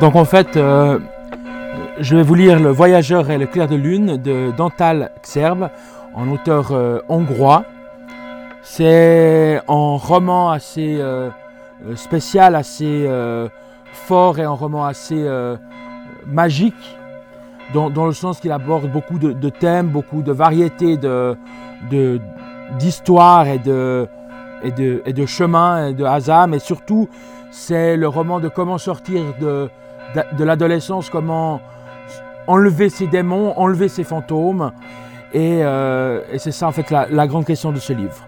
Donc en fait, euh, je vais vous lire Le Voyageur et le clair de lune de Dantal Xerbe, en auteur euh, hongrois. C'est un roman assez euh, spécial, assez fort et un roman assez magique, dans, le sens qu'il aborde beaucoup de, thèmes, beaucoup de variétés d'histoires de, et, de, et, de, et de chemins et de hasards, mais surtout c'est le roman de comment sortir de, de, l'adolescence, comment enlever ses démons, enlever ses fantômes. Et, euh, et c'est ça en fait la, la, grande question de ce livre.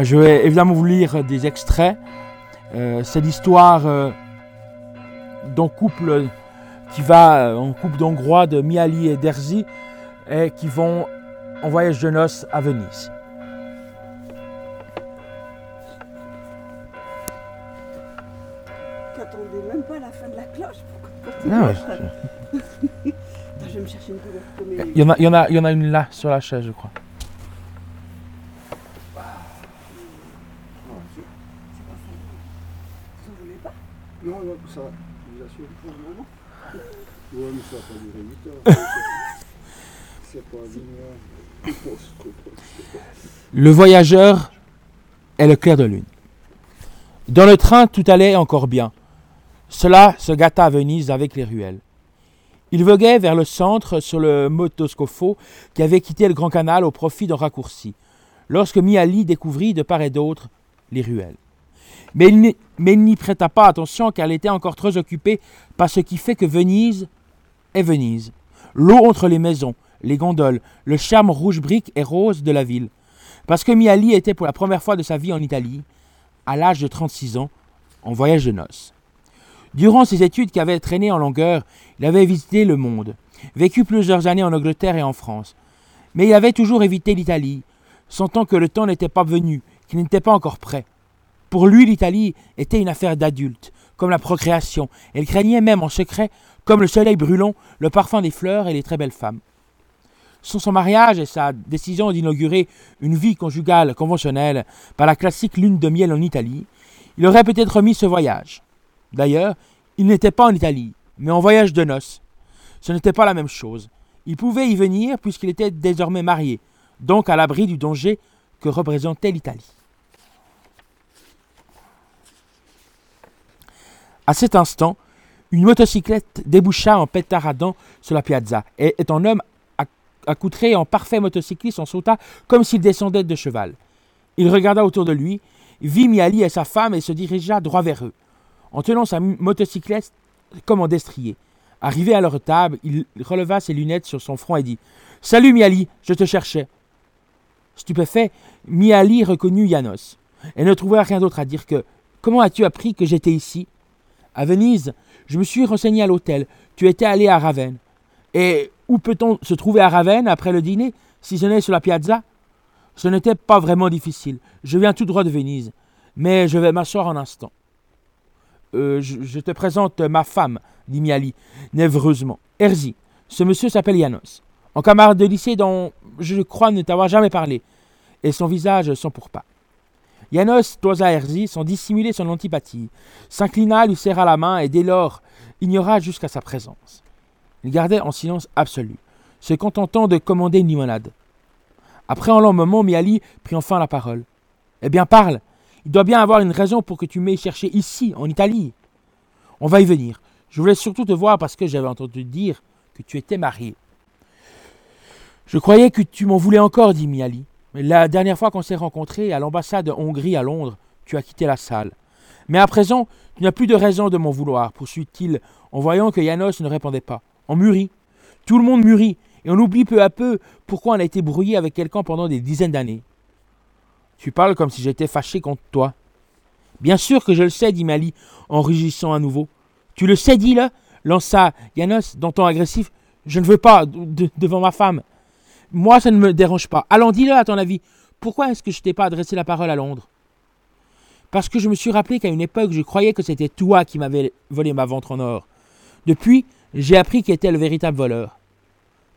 Je vais évidemment vous lire des extraits. Euh, c'est l'histoire euh, d'un couple qui va, un couple d'Hongrois de Miali et d'Erzi, et qui vont en voyage de noces à Venise. Pour ouais. je vais me chercher une couleur. Il y, en a, il, y en a, il y en a une là, sur la chaise, je crois. Non, non, ça, je vous assure, pour le moment. Ouais, mais ça va pas durer 8 heures. C'est pas une Le voyageur est le clair de lune. Dans le train, tout allait encore bien. Cela se gâta à Venise avec les ruelles. Il voguait vers le centre sur le motoscofo qui avait quitté le Grand Canal au profit d'un raccourci, lorsque Miali découvrit de part et d'autre les ruelles. Mais il n'y prêta pas attention car il était encore très occupé par ce qui fait que Venise est Venise. L'eau entre les maisons, les gondoles, le charme rouge brique et rose de la ville. Parce que Miali était pour la première fois de sa vie en Italie, à l'âge de 36 ans, en voyage de noces. Durant ses études qui avaient traîné en longueur, il avait visité le monde, vécu plusieurs années en Angleterre et en France. Mais il avait toujours évité l'Italie, sentant que le temps n'était pas venu, qu'il n'était pas encore prêt. Pour lui, l'Italie était une affaire d'adulte, comme la procréation, il craignait même en secret, comme le soleil brûlant, le parfum des fleurs et les très belles femmes. Sans son mariage et sa décision d'inaugurer une vie conjugale conventionnelle par la classique lune de miel en Italie, il aurait peut-être remis ce voyage. D'ailleurs, il n'était pas en Italie, mais en voyage de noces. Ce n'était pas la même chose. Il pouvait y venir puisqu'il était désormais marié, donc à l'abri du danger que représentait l'Italie. À cet instant, une motocyclette déboucha en pétaradant sur la piazza, et, un homme accoutré en parfait motocycliste en sauta comme s'il descendait de cheval. Il regarda autour de lui, vit Miali et sa femme et se dirigea droit vers eux en tenant sa motocyclette comme en destrier. Arrivé à leur table, il releva ses lunettes sur son front et dit Salut Miali, je te cherchais. Stupéfait, Miali reconnut Yanos et ne trouva rien d'autre à dire que Comment as-tu appris que j'étais ici? À Venise, je me suis renseigné à l'hôtel. Tu étais allé à Ravenne. Et où peut-on se trouver à Ravenne après le dîner, si ce n'est sur la piazza? Ce n'était pas vraiment difficile. Je viens tout droit de Venise. Mais je vais m'asseoir un instant. Euh, je, te présente ma femme, dit Miali, névreusement. Erzi, ce monsieur s'appelle Yanos, en camarade de lycée dont je crois ne t'avoir jamais parlé, et son visage sans pourpas. Yanos toisa Erzi sans dissimuler son antipathie, s'inclina, lui serra la main et dès lors ignora jusqu'à sa présence. Il gardait en silence absolu, se contentant de commander une limonade. Après un long moment, Miali prit enfin la parole. Eh bien, parle il doit bien avoir une raison pour que tu m'aies cherché ici, en Italie. On va y venir. Je voulais surtout te voir parce que j'avais entendu dire que tu étais marié. Je croyais que tu m'en voulais encore, dit Miali. Mais la dernière fois qu'on s'est rencontrés à l'ambassade de Hongrie à Londres, tu as quitté la salle. Mais à présent, tu n'as plus de raison de m'en vouloir, poursuit-il, en voyant que Yanos ne répondait pas. On mûrit. Tout le monde mûrit, et on oublie peu à peu pourquoi on a été brouillé avec quelqu'un pendant des dizaines d'années. Tu parles comme si j'étais fâché contre toi. Bien sûr que je le sais, dit Mali, en rugissant à nouveau. Tu le sais, dis-le, lança Yanos d'un ton agressif. Je ne veux pas, devant ma femme. Moi, ça ne me dérange pas. Allons, dis-le à ton avis. Pourquoi est-ce que je t'ai pas adressé la parole à Londres? Parce que je me suis rappelé qu'à une époque, je croyais que c'était toi qui m'avais volé ma ventre en or. Depuis, j'ai appris qui était le véritable voleur.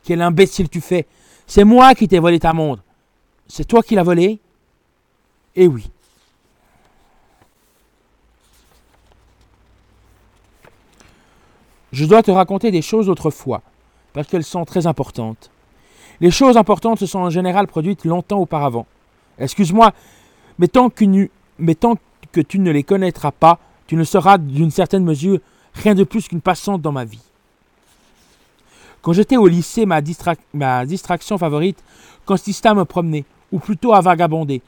Quel imbécile tu fais C'est moi qui t'ai volé ta montre. C'est toi qui l'as volée eh oui. Je dois te raconter des choses d'autrefois, parce qu'elles sont très importantes. Les choses importantes se sont en général produites longtemps auparavant. Excuse-moi, mais tant, tant que tu ne les connaîtras pas, tu ne seras d'une certaine mesure rien de plus qu'une passante dans ma vie. Quand j'étais au lycée, ma, ma distraction favorite consistait à me promener, ou plutôt à vagabonder.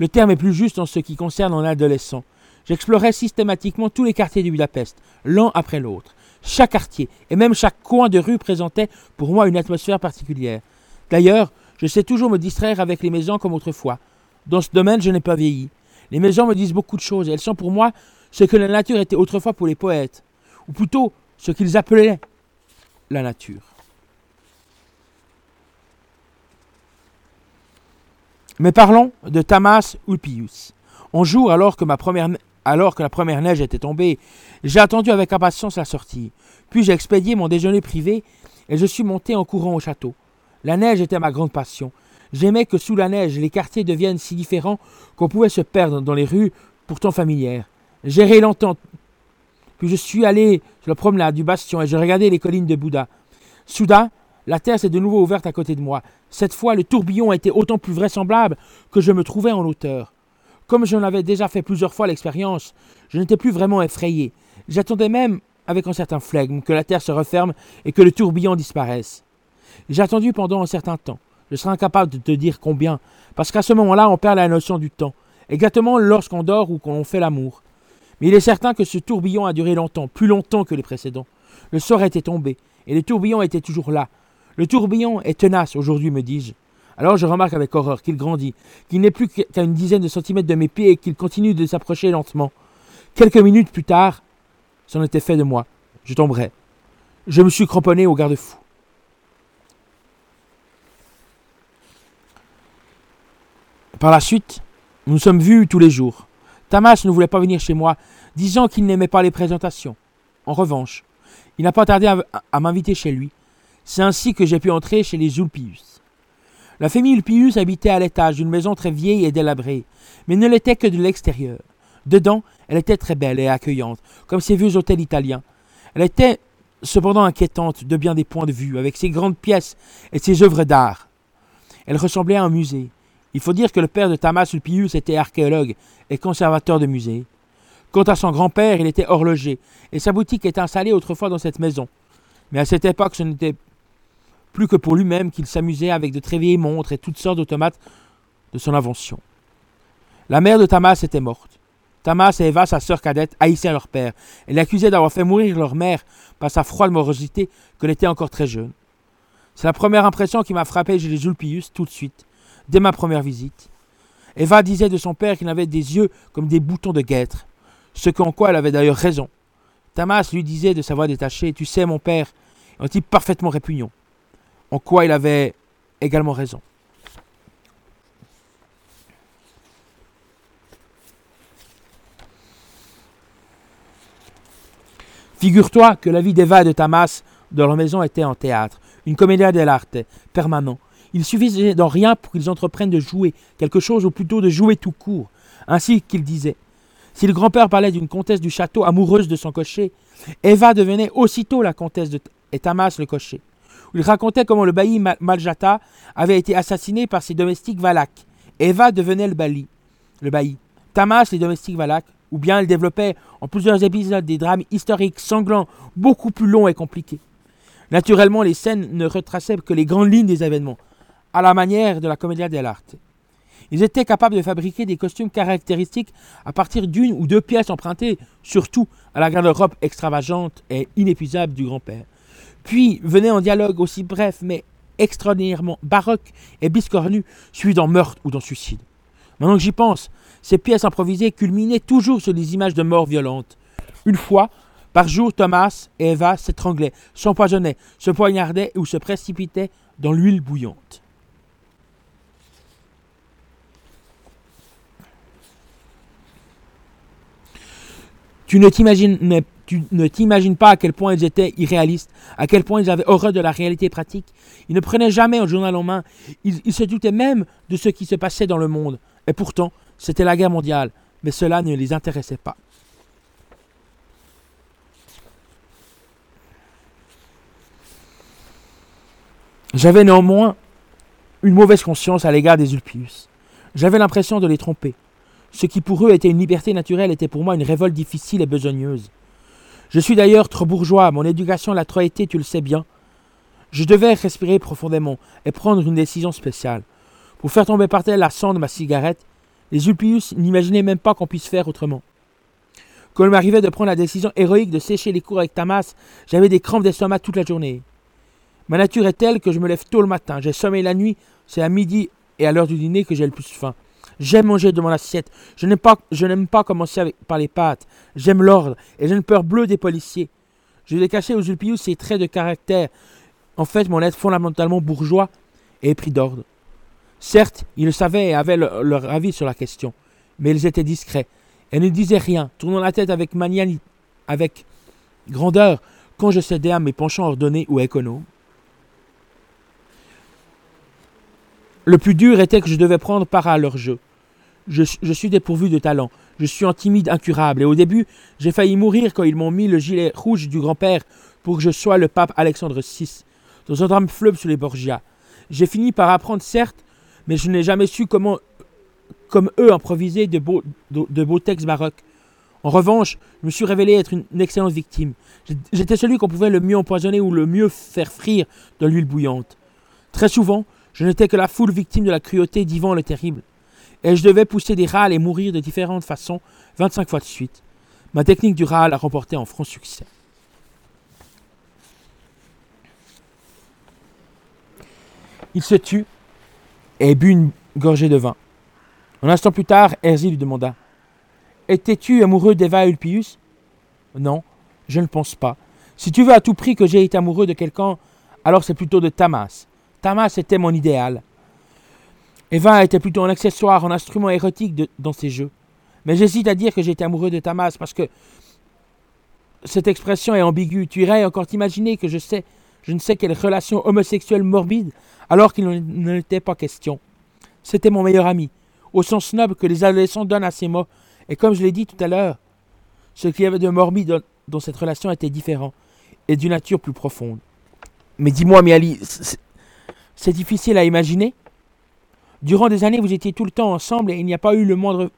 Le terme est plus juste en ce qui concerne un adolescent. J'explorais systématiquement tous les quartiers de Budapest, l'un après l'autre. Chaque quartier et même chaque coin de rue présentait pour moi une atmosphère particulière. D'ailleurs, je sais toujours me distraire avec les maisons comme autrefois. Dans ce domaine, je n'ai pas vieilli. Les maisons me disent beaucoup de choses et elles sont pour moi ce que la nature était autrefois pour les poètes, ou plutôt ce qu'ils appelaient la nature. Mais parlons de Tamas Ulpius. Un jour, alors que, ma première, alors que la première neige était tombée, j'ai attendu avec impatience la sortie. Puis j'ai expédié mon déjeuner privé et je suis monté en courant au château. La neige était ma grande passion. J'aimais que sous la neige les quartiers deviennent si différents qu'on pouvait se perdre dans les rues pourtant familières. J'ai longtemps. Puis je suis allé sur la promenade du bastion et je regardais les collines de Bouddha. Soudain, la terre s'est de nouveau ouverte à côté de moi. Cette fois, le tourbillon était autant plus vraisemblable que je me trouvais en hauteur. Comme j'en avais déjà fait plusieurs fois l'expérience, je n'étais plus vraiment effrayé. J'attendais même, avec un certain flegme, que la terre se referme et que le tourbillon disparaisse. J'ai pendant un certain temps. Je serai incapable de te dire combien, parce qu'à ce moment-là, on perd la notion du temps, exactement lorsqu'on dort ou qu'on fait l'amour. Mais il est certain que ce tourbillon a duré longtemps, plus longtemps que les précédents. Le sort était tombé, et le tourbillon était toujours là. Le tourbillon est tenace aujourd'hui, me dis-je. Alors je remarque avec horreur qu'il grandit, qu'il n'est plus qu'à une dizaine de centimètres de mes pieds et qu'il continue de s'approcher lentement. Quelques minutes plus tard, c'en était fait de moi. Je tomberais. Je me suis cramponné au garde-fou. Par la suite, nous nous sommes vus tous les jours. Tamas ne voulait pas venir chez moi, disant qu'il n'aimait pas les présentations. En revanche, il n'a pas tardé à, à m'inviter chez lui. C'est ainsi que j'ai pu entrer chez les Ulpius. La famille Ulpius habitait à l'étage d'une maison très vieille et délabrée, mais ne l'était que de l'extérieur. Dedans, elle était très belle et accueillante, comme ces vieux hôtels italiens. Elle était cependant inquiétante de bien des points de vue, avec ses grandes pièces et ses œuvres d'art. Elle ressemblait à un musée. Il faut dire que le père de Tamas Ulpius était archéologue et conservateur de musées. Quant à son grand-père, il était horloger, et sa boutique était installée autrefois dans cette maison. Mais à cette époque, ce n'était plus que pour lui-même qu'il s'amusait avec de très vieilles montres et toutes sortes d'automates de son invention. La mère de Tamas était morte. Tamas et Eva, sa sœur cadette, haïssaient leur père et l'accusaient d'avoir fait mourir leur mère par sa froide morosité qu'elle était encore très jeune. C'est la première impression qui m'a frappé chez les Ulpius tout de suite, dès ma première visite. Eva disait de son père qu'il avait des yeux comme des boutons de guêtre, ce qu'en quoi elle avait d'ailleurs raison. Tamas lui disait de sa voix détachée Tu sais, mon père, un type parfaitement répugnant en quoi il avait également raison. Figure-toi que la vie d'Eva et de Tamas dans leur maison était un théâtre, une comédia dell'arte, permanent. Il suffisait d'en rien pour qu'ils entreprennent de jouer quelque chose, ou plutôt de jouer tout court. Ainsi qu'il disait. Si le grand-père parlait d'une comtesse du château amoureuse de son cocher, Eva devenait aussitôt la comtesse de et Tamas le cocher il racontait comment le bailli Maljata avait été assassiné par ses domestiques valaques. Eva devenait le bailli, le bailli. Tamas les domestiques valaques, ou bien elle développait en plusieurs épisodes des drames historiques sanglants, beaucoup plus longs et compliqués. Naturellement, les scènes ne retraçaient que les grandes lignes des événements, à la manière de la commedia dell'arte. Ils étaient capables de fabriquer des costumes caractéristiques à partir d'une ou deux pièces empruntées, surtout à la garde-robe extravagante et inépuisable du grand-père. Puis venait un dialogue aussi bref mais extraordinairement baroque et biscornu, suivi d'un meurtre ou d'un suicide. Maintenant que j'y pense, ces pièces improvisées culminaient toujours sur des images de morts violentes. Une fois, par jour, Thomas et Eva s'étranglaient, s'empoisonnaient, se poignardaient ou se précipitaient dans l'huile bouillante. Tu ne t'imagines pas à quel point ils étaient irréalistes, à quel point ils avaient horreur de la réalité pratique. Ils ne prenaient jamais un journal en main. Ils se doutaient même de ce qui se passait dans le monde. Et pourtant, c'était la guerre mondiale. Mais cela ne les intéressait pas. J'avais néanmoins une mauvaise conscience à l'égard des Ulpius. J'avais l'impression de les tromper. Ce qui pour eux était une liberté naturelle était pour moi une révolte difficile et besogneuse. Je suis d'ailleurs trop bourgeois, mon éducation l'a trop été, tu le sais bien. Je devais respirer profondément et prendre une décision spéciale. Pour faire tomber par terre la cendre de ma cigarette, les Ulpius n'imaginaient même pas qu'on puisse faire autrement. Quand il m'arrivait de prendre la décision héroïque de sécher les cours avec Tamas, j'avais des crampes d'estomac toute la journée. Ma nature est telle que je me lève tôt le matin, j'ai sommeil la nuit, c'est à midi et à l'heure du dîner que j'ai le plus faim. J'aime manger de mon assiette, je n'aime pas, je n'aime pas commencer par les pâtes, j'aime l'ordre et j'ai une peur bleue des policiers. Je vais cacher aux Ulpius ces traits de caractère. En fait, mon être fondamentalement bourgeois et épris d'ordre. Certes, ils le savaient et avaient leur avis sur la question, mais ils étaient discrets elle ne disait rien, tournant la tête avec magnanimité, avec grandeur, quand je cédais à mes penchants ordonnés ou économes. Le plus dur était que je devais prendre part à leur jeu. Je, suis dépourvu de talent, je suis un timide incurable, et au début, j'ai failli mourir quand ils m'ont mis le gilet rouge du grand-père pour que je sois le pape Alexandre VI, dans un drame fleuve sur les Borgias. J'ai fini par apprendre, certes, mais je n'ai jamais su comment comme eux, improviser de beaux, de, beaux textes baroques. En revanche, je me suis révélé être une, excellente victime. J'étais celui qu'on pouvait le mieux empoisonner ou le mieux faire frire de l'huile bouillante. Très souvent, je n'étais que la foule victime de la cruauté d'Ivan le Terrible. Et je devais pousser des râles et mourir de différentes façons 25 fois de suite. Ma technique du râle a remporté en franc succès. Il se tut et but une gorgée de vin. Un instant plus tard, Herzi lui demanda Étais-tu amoureux d'Eva Ulpius? Non, je ne pense pas. Si tu veux à tout prix que j'ai été amoureux de quelqu'un, alors c'est plutôt de Tamas. Tamas était mon idéal. Eva était plutôt un accessoire, un instrument érotique dans ses jeux. Mais j'hésite à dire que été amoureux de Tamas parce que cette expression est ambiguë. Tu irais encore t'imaginer que je sais, je ne sais quelle relation homosexuelle morbide, alors qu'il n'en était pas question. C'était mon meilleur ami au sens noble que les adolescents donnent à ces mots. Et comme je l'ai dit tout à l'heure, ce qu'il y avait de morbide dans, cette relation était différent et d'une nature plus profonde. Mais dis-moi, Miali, c'est difficile à imaginer. Durant des années, vous étiez tout le temps ensemble et il n'y a pas eu le moindre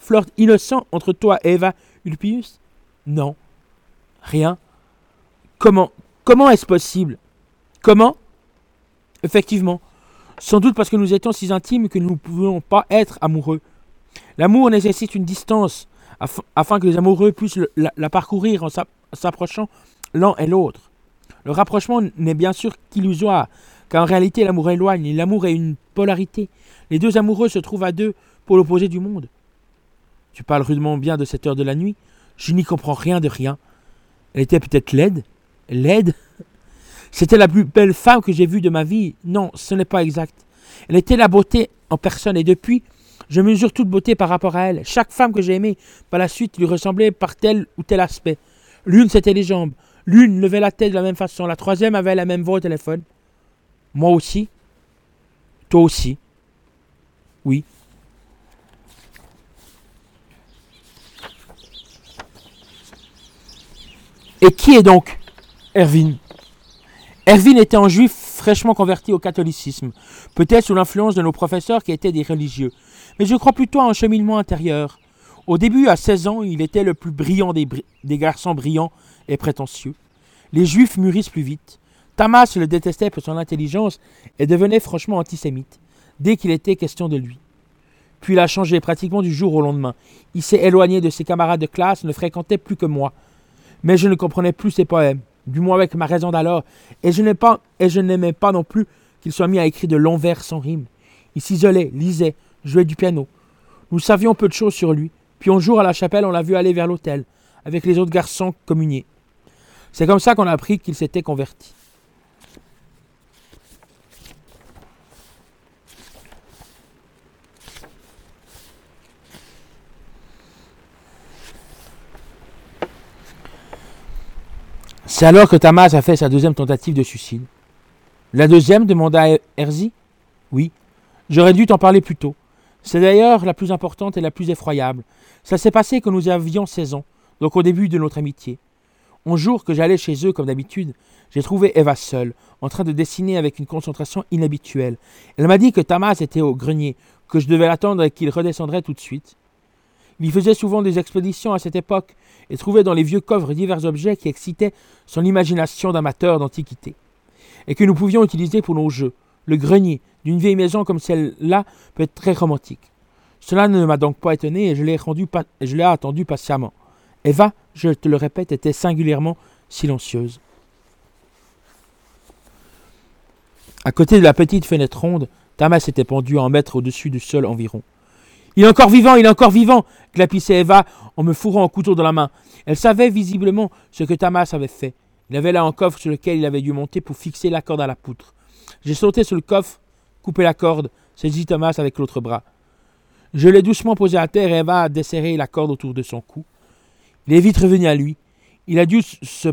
flirt innocent entre toi et Eva Ulpius Non. Rien. Comment Comment est-ce possible? Comment? Effectivement, sans doute parce que nous étions si intimes que nous ne pouvions pas être amoureux. L'amour nécessite une distance afin que les amoureux puissent la, parcourir en s'approchant l'un et l'autre. Le rapprochement n'est bien sûr qu'illusoire, car en réalité l'amour éloigne, l'amour est une polarité. Les deux amoureux se trouvent à deux pour l'opposé du monde. Tu parles rudement bien de cette heure de la nuit, je n'y comprends rien de rien. Elle était peut-être laide Laide? C'était la plus belle femme que j'ai vue de ma vie. Non, ce n'est pas exact. Elle était la beauté en personne et depuis, je mesure toute beauté par rapport à elle. Chaque femme que j'ai aimée par la suite lui ressemblait par tel ou tel aspect. L'une c'était les jambes, l'une levait la tête de la même façon, la troisième avait la même voix au téléphone. Moi aussi. Toi aussi. Oui. Et qui est donc Erwin Erwin était un juif fraîchement converti au catholicisme, peut-être sous l'influence de nos professeurs qui étaient des religieux, mais je crois plutôt à un cheminement intérieur. Au début, à 16 ans, il était le plus brillant des, garçons brillants et prétentieux. Les juifs mûrissent plus vite. Tamas le détestait pour son intelligence et devenait franchement antisémite, dès qu'il était question de lui. Puis il a changé pratiquement du jour au lendemain. Il s'est éloigné de ses camarades de classe, ne fréquentait plus que moi. Mais je ne comprenais plus ses poèmes du moins avec ma raison d'alors, et je n'aimais pas, et je n'aimais pas non plus qu'il soit mis à écrire de longs vers sans rime. Il s'isolait, lisait, jouait du piano. Nous savions peu de choses sur lui, puis un jour à la chapelle, on l'a vu aller vers l'autel, avec les autres garçons communier. C'est comme ça qu'on a appris qu'il s'était converti. C'est alors que Tamas a fait sa deuxième tentative de suicide. La deuxième demanda Herzi. Oui, j'aurais dû t'en parler plus tôt. C'est d'ailleurs la plus importante et la plus effroyable. Ça s'est passé quand nous avions 16 ans, donc au début de notre amitié. Un jour que j'allais chez eux comme d'habitude, j'ai trouvé Eva seule, en train de dessiner avec une concentration inhabituelle. Elle m'a dit que Tamas était au grenier, que je devais l'attendre et qu'il redescendrait tout de suite. Il faisait souvent des expéditions à cette époque et trouvait dans les vieux coffres divers objets qui excitaient son imagination d'amateur d'antiquité et que nous pouvions utiliser pour nos jeux. Le grenier d'une vieille maison comme celle-là peut être très romantique. Cela ne m'a donc pas étonné et je l'ai, attendu patiemment. Eva, je te le répète, était singulièrement silencieuse. À côté de la petite fenêtre ronde, Tamas était pendu en mètre au-dessus du sol environ. Il est encore vivant, il est encore vivant glapissait Eva en me fourrant un couteau dans la main. Elle savait visiblement ce que Tamas avait fait. Il avait là un coffre sur lequel il avait dû monter pour fixer la corde à la poutre. J'ai sauté sur le coffre, coupé la corde, saisi Thomas avec l'autre bras. Je l'ai doucement posé à terre et Eva a desserré la corde autour de son cou. Il est vite revenu à lui. Il a dû se,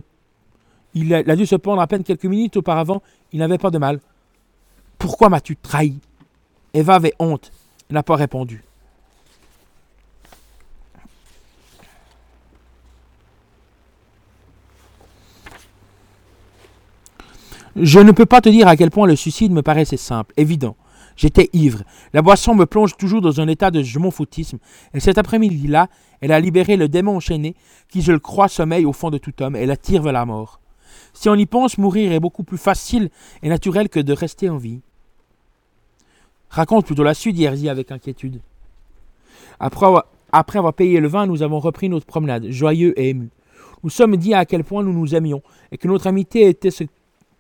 il a dû se pendre à peine quelques minutes auparavant. Il n'avait pas de mal. Pourquoi m'as-tu trahi? Eva avait honte. Elle n'a pas répondu. Je ne peux pas te dire à quel point le suicide me paraissait simple, évident. J'étais ivre. La boisson me plonge toujours dans un état de je et cet après-midi-là, elle a libéré le démon enchaîné qui, je le crois, sommeille au fond de tout homme et l'attire vers la mort. Si on y pense, mourir est beaucoup plus facile et naturel que de rester en vie. Raconte plutôt la suite, dit Herzy avec inquiétude. Après avoir, après avoir payé le vin, nous avons repris notre promenade, joyeux et émus. Nous sommes dit à quel point nous nous aimions et que notre amitié était ce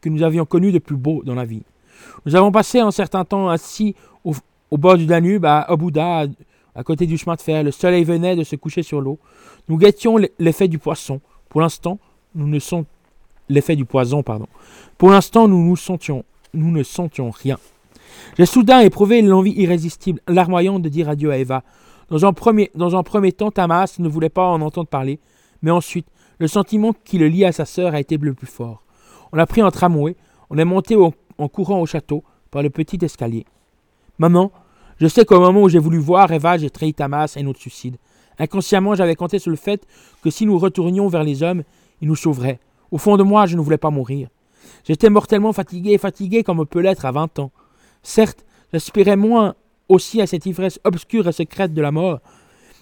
que nous avions connu de plus beau dans la vie. Nous avons passé un certain temps assis au, bord du Danube, à Obouda, à, côté du chemin de fer. Le soleil venait de se coucher sur l'eau. Nous guettions l'effet du poisson. Pour l'instant, nous ne poison, pardon. Pour l'instant, nous sentions, ne sentions rien. J'ai soudain éprouvé l'envie irrésistible, larmoyante de dire adieu à Eva. Dans un premier, dans un premier temps, Tamas ne voulait pas en entendre parler, mais ensuite, le sentiment qui le liait à sa sœur a été le plus fort. On l'a pris en tramway, on est monté en courant au château par le petit escalier. Maman, je sais qu'au moment où j'ai voulu voir Eva, j'ai trahi Tamas et notre suicide. Inconsciemment, j'avais compté sur le fait que si nous retournions vers les hommes, ils nous sauveraient. Au fond de moi, je ne voulais pas mourir. J'étais mortellement fatigué, fatigué comme on peut l'être à vingt ans. Certes, j'aspirais moins aussi à cette ivresse obscure et secrète de la mort,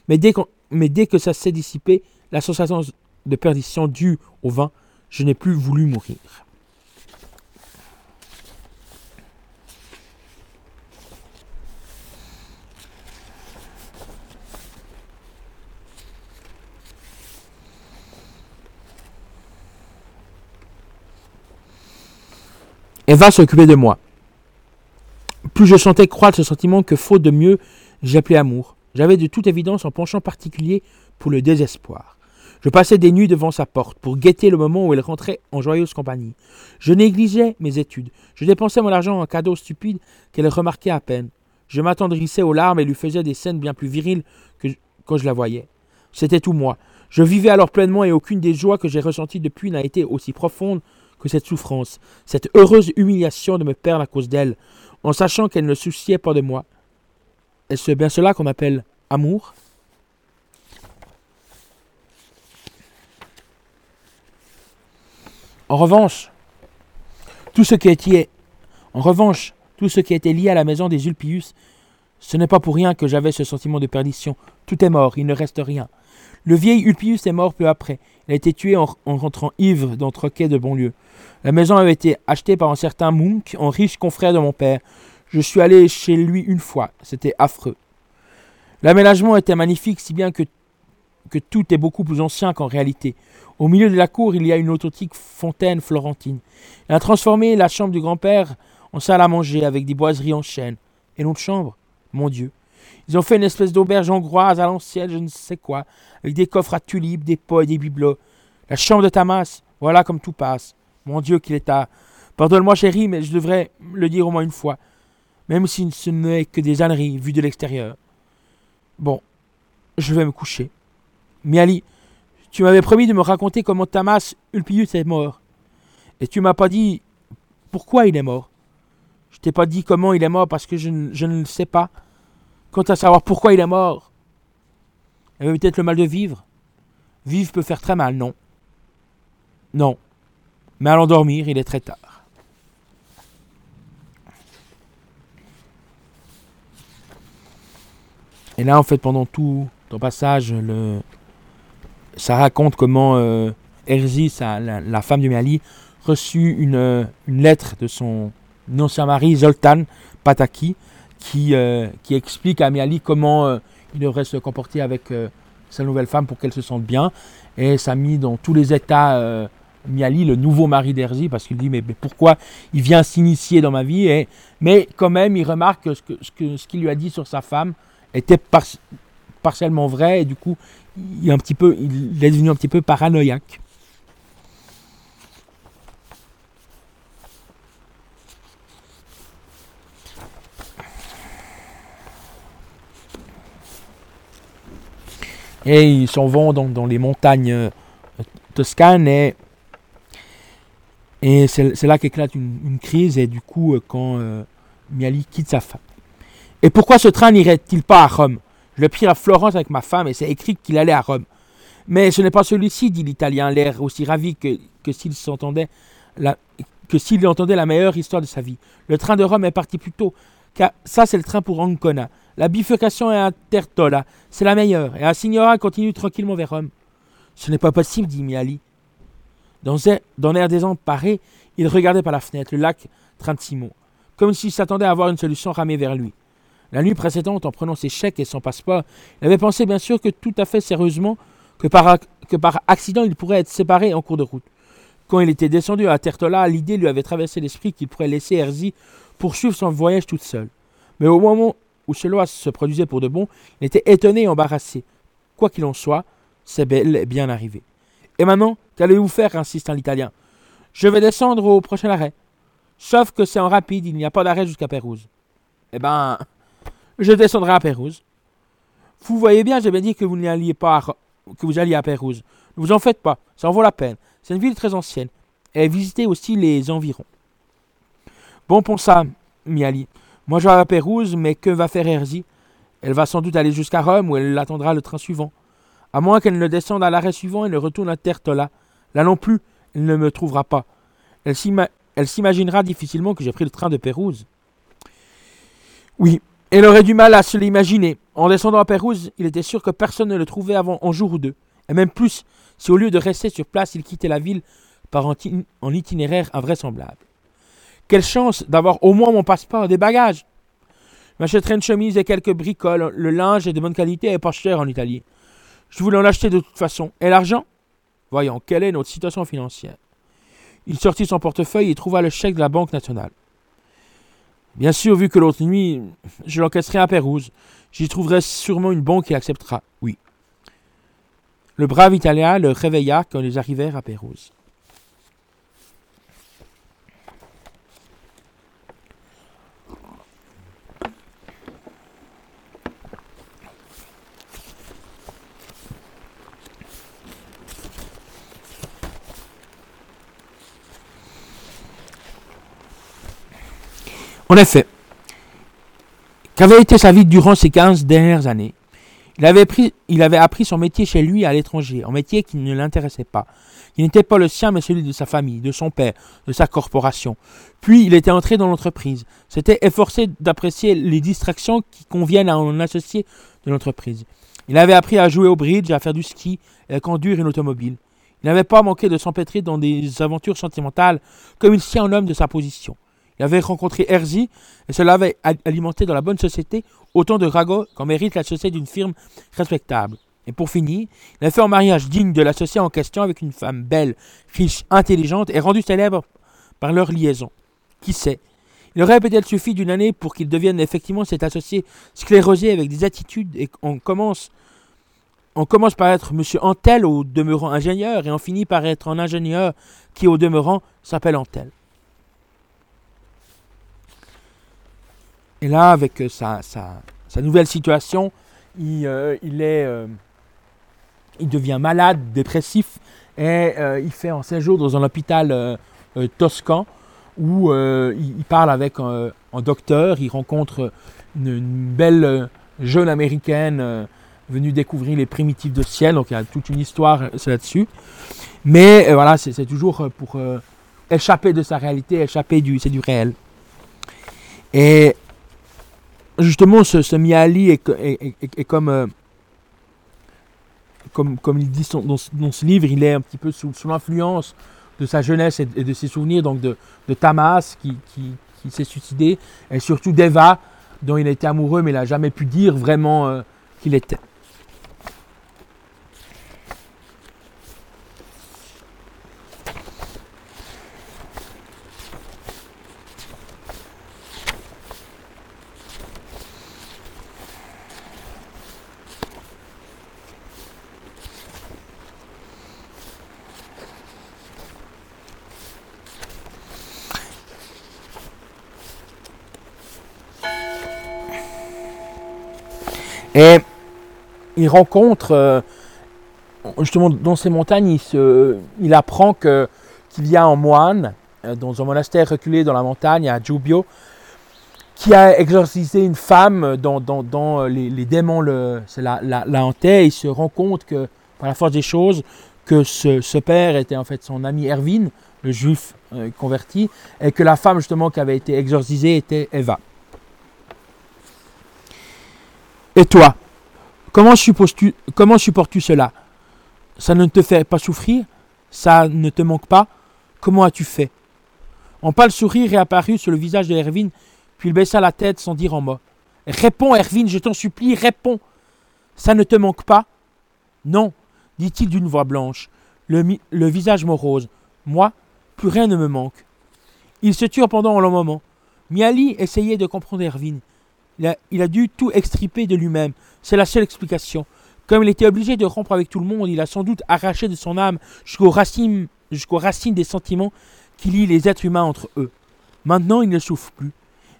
mais dès, mais dès que ça s'est dissipé, la sensation de perdition due au vin je n'ai plus voulu mourir. va s'occuper de moi. Plus je sentais croître ce sentiment que, faute de mieux, j'appelais amour. J'avais de toute évidence un penchant particulier pour le désespoir. Je passais des nuits devant sa porte pour guetter le moment où elle rentrait en joyeuse compagnie. Je négligeais mes études. Je dépensais mon argent en cadeaux stupides qu'elle remarquait à peine. Je m'attendrissais aux larmes et lui faisais des scènes bien plus viriles que quand je la voyais. C'était tout moi. Je vivais alors pleinement et aucune des joies que j'ai ressenties depuis n'a été aussi profonde que cette souffrance, cette heureuse humiliation de me perdre à cause d'elle, en sachant qu'elle ne souciait pas de moi. Est-ce bien cela qu'on appelle amour En revanche, tout ce qui était, en revanche, tout ce qui était lié à la maison des Ulpius, ce n'est pas pour rien que j'avais ce sentiment de perdition. Tout est mort, il ne reste rien. Le vieil Ulpius est mort peu après. Il a été tué en, rentrant ivre dans Troquet de Bonlieu. La maison avait été achetée par un certain Munk, un riche confrère de mon père. Je suis allé chez lui une fois. C'était affreux. L'aménagement était magnifique, si bien que, que tout est beaucoup plus ancien qu'en réalité. Au milieu de la cour, il y a une authentique fontaine florentine. Il a transformé la chambre du grand-père en salle à manger avec des boiseries en chêne. Et notre chambre Mon Dieu. Ils ont fait une espèce d'auberge hongroise à l'ancienne, je ne sais quoi, avec des coffres à tulipes, des pots et des bibelots. La chambre de Tamas, voilà comme tout passe. Mon Dieu, qu'il est tard. Pardonne-moi, chérie, mais je devrais le dire au moins une fois, même si ce n'est que des âneries vues de l'extérieur. Bon, je vais me coucher. Miali, tu m'avais promis de me raconter comment Tamas Ulpius est mort. Et tu m'as pas dit pourquoi il est mort. Je t'ai pas dit comment il est mort parce que je, ne le sais pas. Quant à savoir pourquoi il est mort, il avait peut-être le mal de vivre. Vivre peut faire très mal, non Non. Mais à l'endormir, il est très tard. Et là, en fait, pendant tout ton passage, le... ça raconte comment euh, Erzi, la, femme de Miali, reçut une, euh, une lettre de son ancien mari, Zoltan Pataki, qui, euh, qui explique à Miali comment euh, il devrait se comporter avec sa nouvelle femme pour qu'elle se sente bien. Et ça mis dans tous les états Miali, le nouveau mari d'Erzi, parce qu'il dit mais, pourquoi il vient s'initier dans ma vie? Et, Mais quand même, il remarque que ce ce qu'il lui a dit sur sa femme était par- partiellement vrai du coup, il est, devenu un petit peu paranoïaque. Et ils s'en vont dans, les montagnes euh, toscanes et, c'est là qu'éclate une, une crise et du coup euh, quand euh, Miali quitte sa femme. Et pourquoi ce train n'irait-il pas à Rome? Je pris à Florence avec ma femme et c'est écrit qu'il allait à Rome. Mais ce n'est pas celui-ci, dit l'Italien, l'air aussi ravi que, s'il s'entendait la, que s'il entendait la meilleure histoire de sa vie. Le train de Rome est parti plus tôt, car ça c'est le train pour Ancona. La bifurcation est à Tertola, c'est la meilleure, et à Signora continue tranquillement vers Rome. Ce n'est pas possible, dit Miali. Dans, dans l'air désemparé, il regardait par la fenêtre le lac Trentino, comme s'il s'attendait à voir une solution ramée vers lui. La nuit précédente, en prenant ses chèques et son passeport, il avait pensé bien sûr que tout à fait sérieusement que par, accident il pourrait être séparé en cours de route. Quand il était descendu à Tertola, l'idée lui avait traversé l'esprit qu'il pourrait laisser Herzi poursuivre son voyage toute seule. Mais au moment où cela se produisait pour de bon, il était étonné et embarrassé. Quoi qu'il en soit, c'est bel et bien arrivé. Et maintenant, qu'allez-vous faire? insiste l'Italien. Je vais descendre au prochain arrêt. Sauf que c'est en rapide, il n'y a pas d'arrêt jusqu'à Pérouse. Eh ben, je descendrai à Pérouse. Vous voyez bien, bien dit que vous n'alliez pas à que vous alliez à Pérouse. Ne vous en faites pas, ça en vaut la peine. C'est une ville très ancienne. Et visitez aussi les environs. Bon pour ça, Miali. Moi je vais à Pérouse, mais que va faire Herzi Elle va sans doute aller jusqu'à Rome où elle attendra le train suivant. À moins qu'elle ne descende à l'arrêt suivant et ne retourne à Tertola. Là non plus, elle ne me trouvera pas. Elle s'imaginera difficilement que j'ai pris le train de Pérouse. Oui, elle aurait du mal à se l'imaginer. En descendant à Pérouse, il était sûr que personne ne le trouvait avant un jour ou deux. Et même plus, si au lieu de rester sur place, il quittait la ville par un ti- un itinéraire invraisemblable. Quelle chance d'avoir au moins mon passeport et des bagages. M'achèterai une chemise et quelques bricoles. Le linge est de bonne qualité et pas cher en Italie. Je voulais en acheter de toute façon. Et l'argent? Voyons, quelle est notre situation financière? Il sortit son portefeuille et trouva le chèque de la Banque nationale. Bien sûr, vu que l'autre nuit, je l'encaisserai à Pérouse. J'y trouverai sûrement une banque qui acceptera. Oui. Le brave Italien le réveilla quand ils arrivèrent à Pérouse. En effet, qu'avait été sa vie durant ces 15 dernières années il avait, pris, il avait appris son métier chez lui à l'étranger, un métier qui ne l'intéressait pas, qui n'était pas le sien mais celui de sa famille, de son père, de sa corporation. Puis il était entré dans l'entreprise, s'était efforcé d'apprécier les distractions qui conviennent à un associé de l'entreprise. Il avait appris à jouer au bridge, à faire du ski et à conduire une automobile. Il n'avait pas manqué de s'empêtrer dans des aventures sentimentales comme il s'y un homme de sa position. Il avait rencontré Herzi et cela avait alimenté dans la bonne société autant de ragots qu'en mérite l'associé d'une firme respectable. Et pour finir, il a fait un mariage digne de l'associé en question avec une femme belle, riche, intelligente et rendue célèbre par leur liaison. Qui sait? Il aurait peut-être suffi d'une année pour qu'il devienne effectivement cet associé sclérosé avec des attitudes et qu'on commence, commence par être Monsieur Antel au demeurant ingénieur et on finit par être un ingénieur qui au demeurant s'appelle Antel. Et là, avec euh, sa, sa- sa nouvelle situation, il, euh, il est, euh, il devient malade, dépressif, et il fait un séjour dans un hôpital toscan où il, parle avec un, docteur, il rencontre une, belle jeune américaine euh, venu découvrir les primitifs de ciel. Donc il y a toute une histoire là-dessus. Mais voilà, c'est toujours pour échapper de sa réalité, échapper du, c'est du réel. Et justement, ce, ce est, euh, comme, il dit dans, ce- livre, il est un petit peu sous, l'influence de sa jeunesse et, de ses souvenirs, donc de, Tamas qui, qui, qui s'est suicidé, et surtout d'Eva, dont il était amoureux, mais il n'a jamais pu dire vraiment euh, qu'il était. Et il rencontre, euh, justement dans ces montagnes, il, se- il apprend qu'il y a un moine euh, dans un monastère reculé dans la montagne à Giubio qui a exorcisé une femme dont, dont- dont les, les démons la, la, la il se rend compte que, par la force des choses, que ce, père était en fait son ami Erwin, le juif euh, converti, et que la femme justement qui avait été exorcisée était Eva. Et toi, comment supposes-tu, comment supportes-tu cela? Ça ne te fait pas souffrir? Ça ne te manque pas? Comment as-tu fait? Un pâle sourire est apparu sur le visage de Erwin, puis il baissa la tête sans dire un mot. Réponds, Erwin, je t'en supplie, réponds. Ça ne te manque pas? Non, dit-il d'une voix blanche, le visage morose. Moi, plus rien ne me manque. Ils se turent pendant un long moment. Miali essayait de comprendre Erwin. Il a, dû tout extriper de lui-même. C'est la seule explication. Comme il était obligé de rompre avec tout le monde, il a sans doute arraché de son âme jusqu'aux racines, jusqu'aux racines des sentiments qui lient les êtres humains entre eux. Maintenant, il ne souffre plus.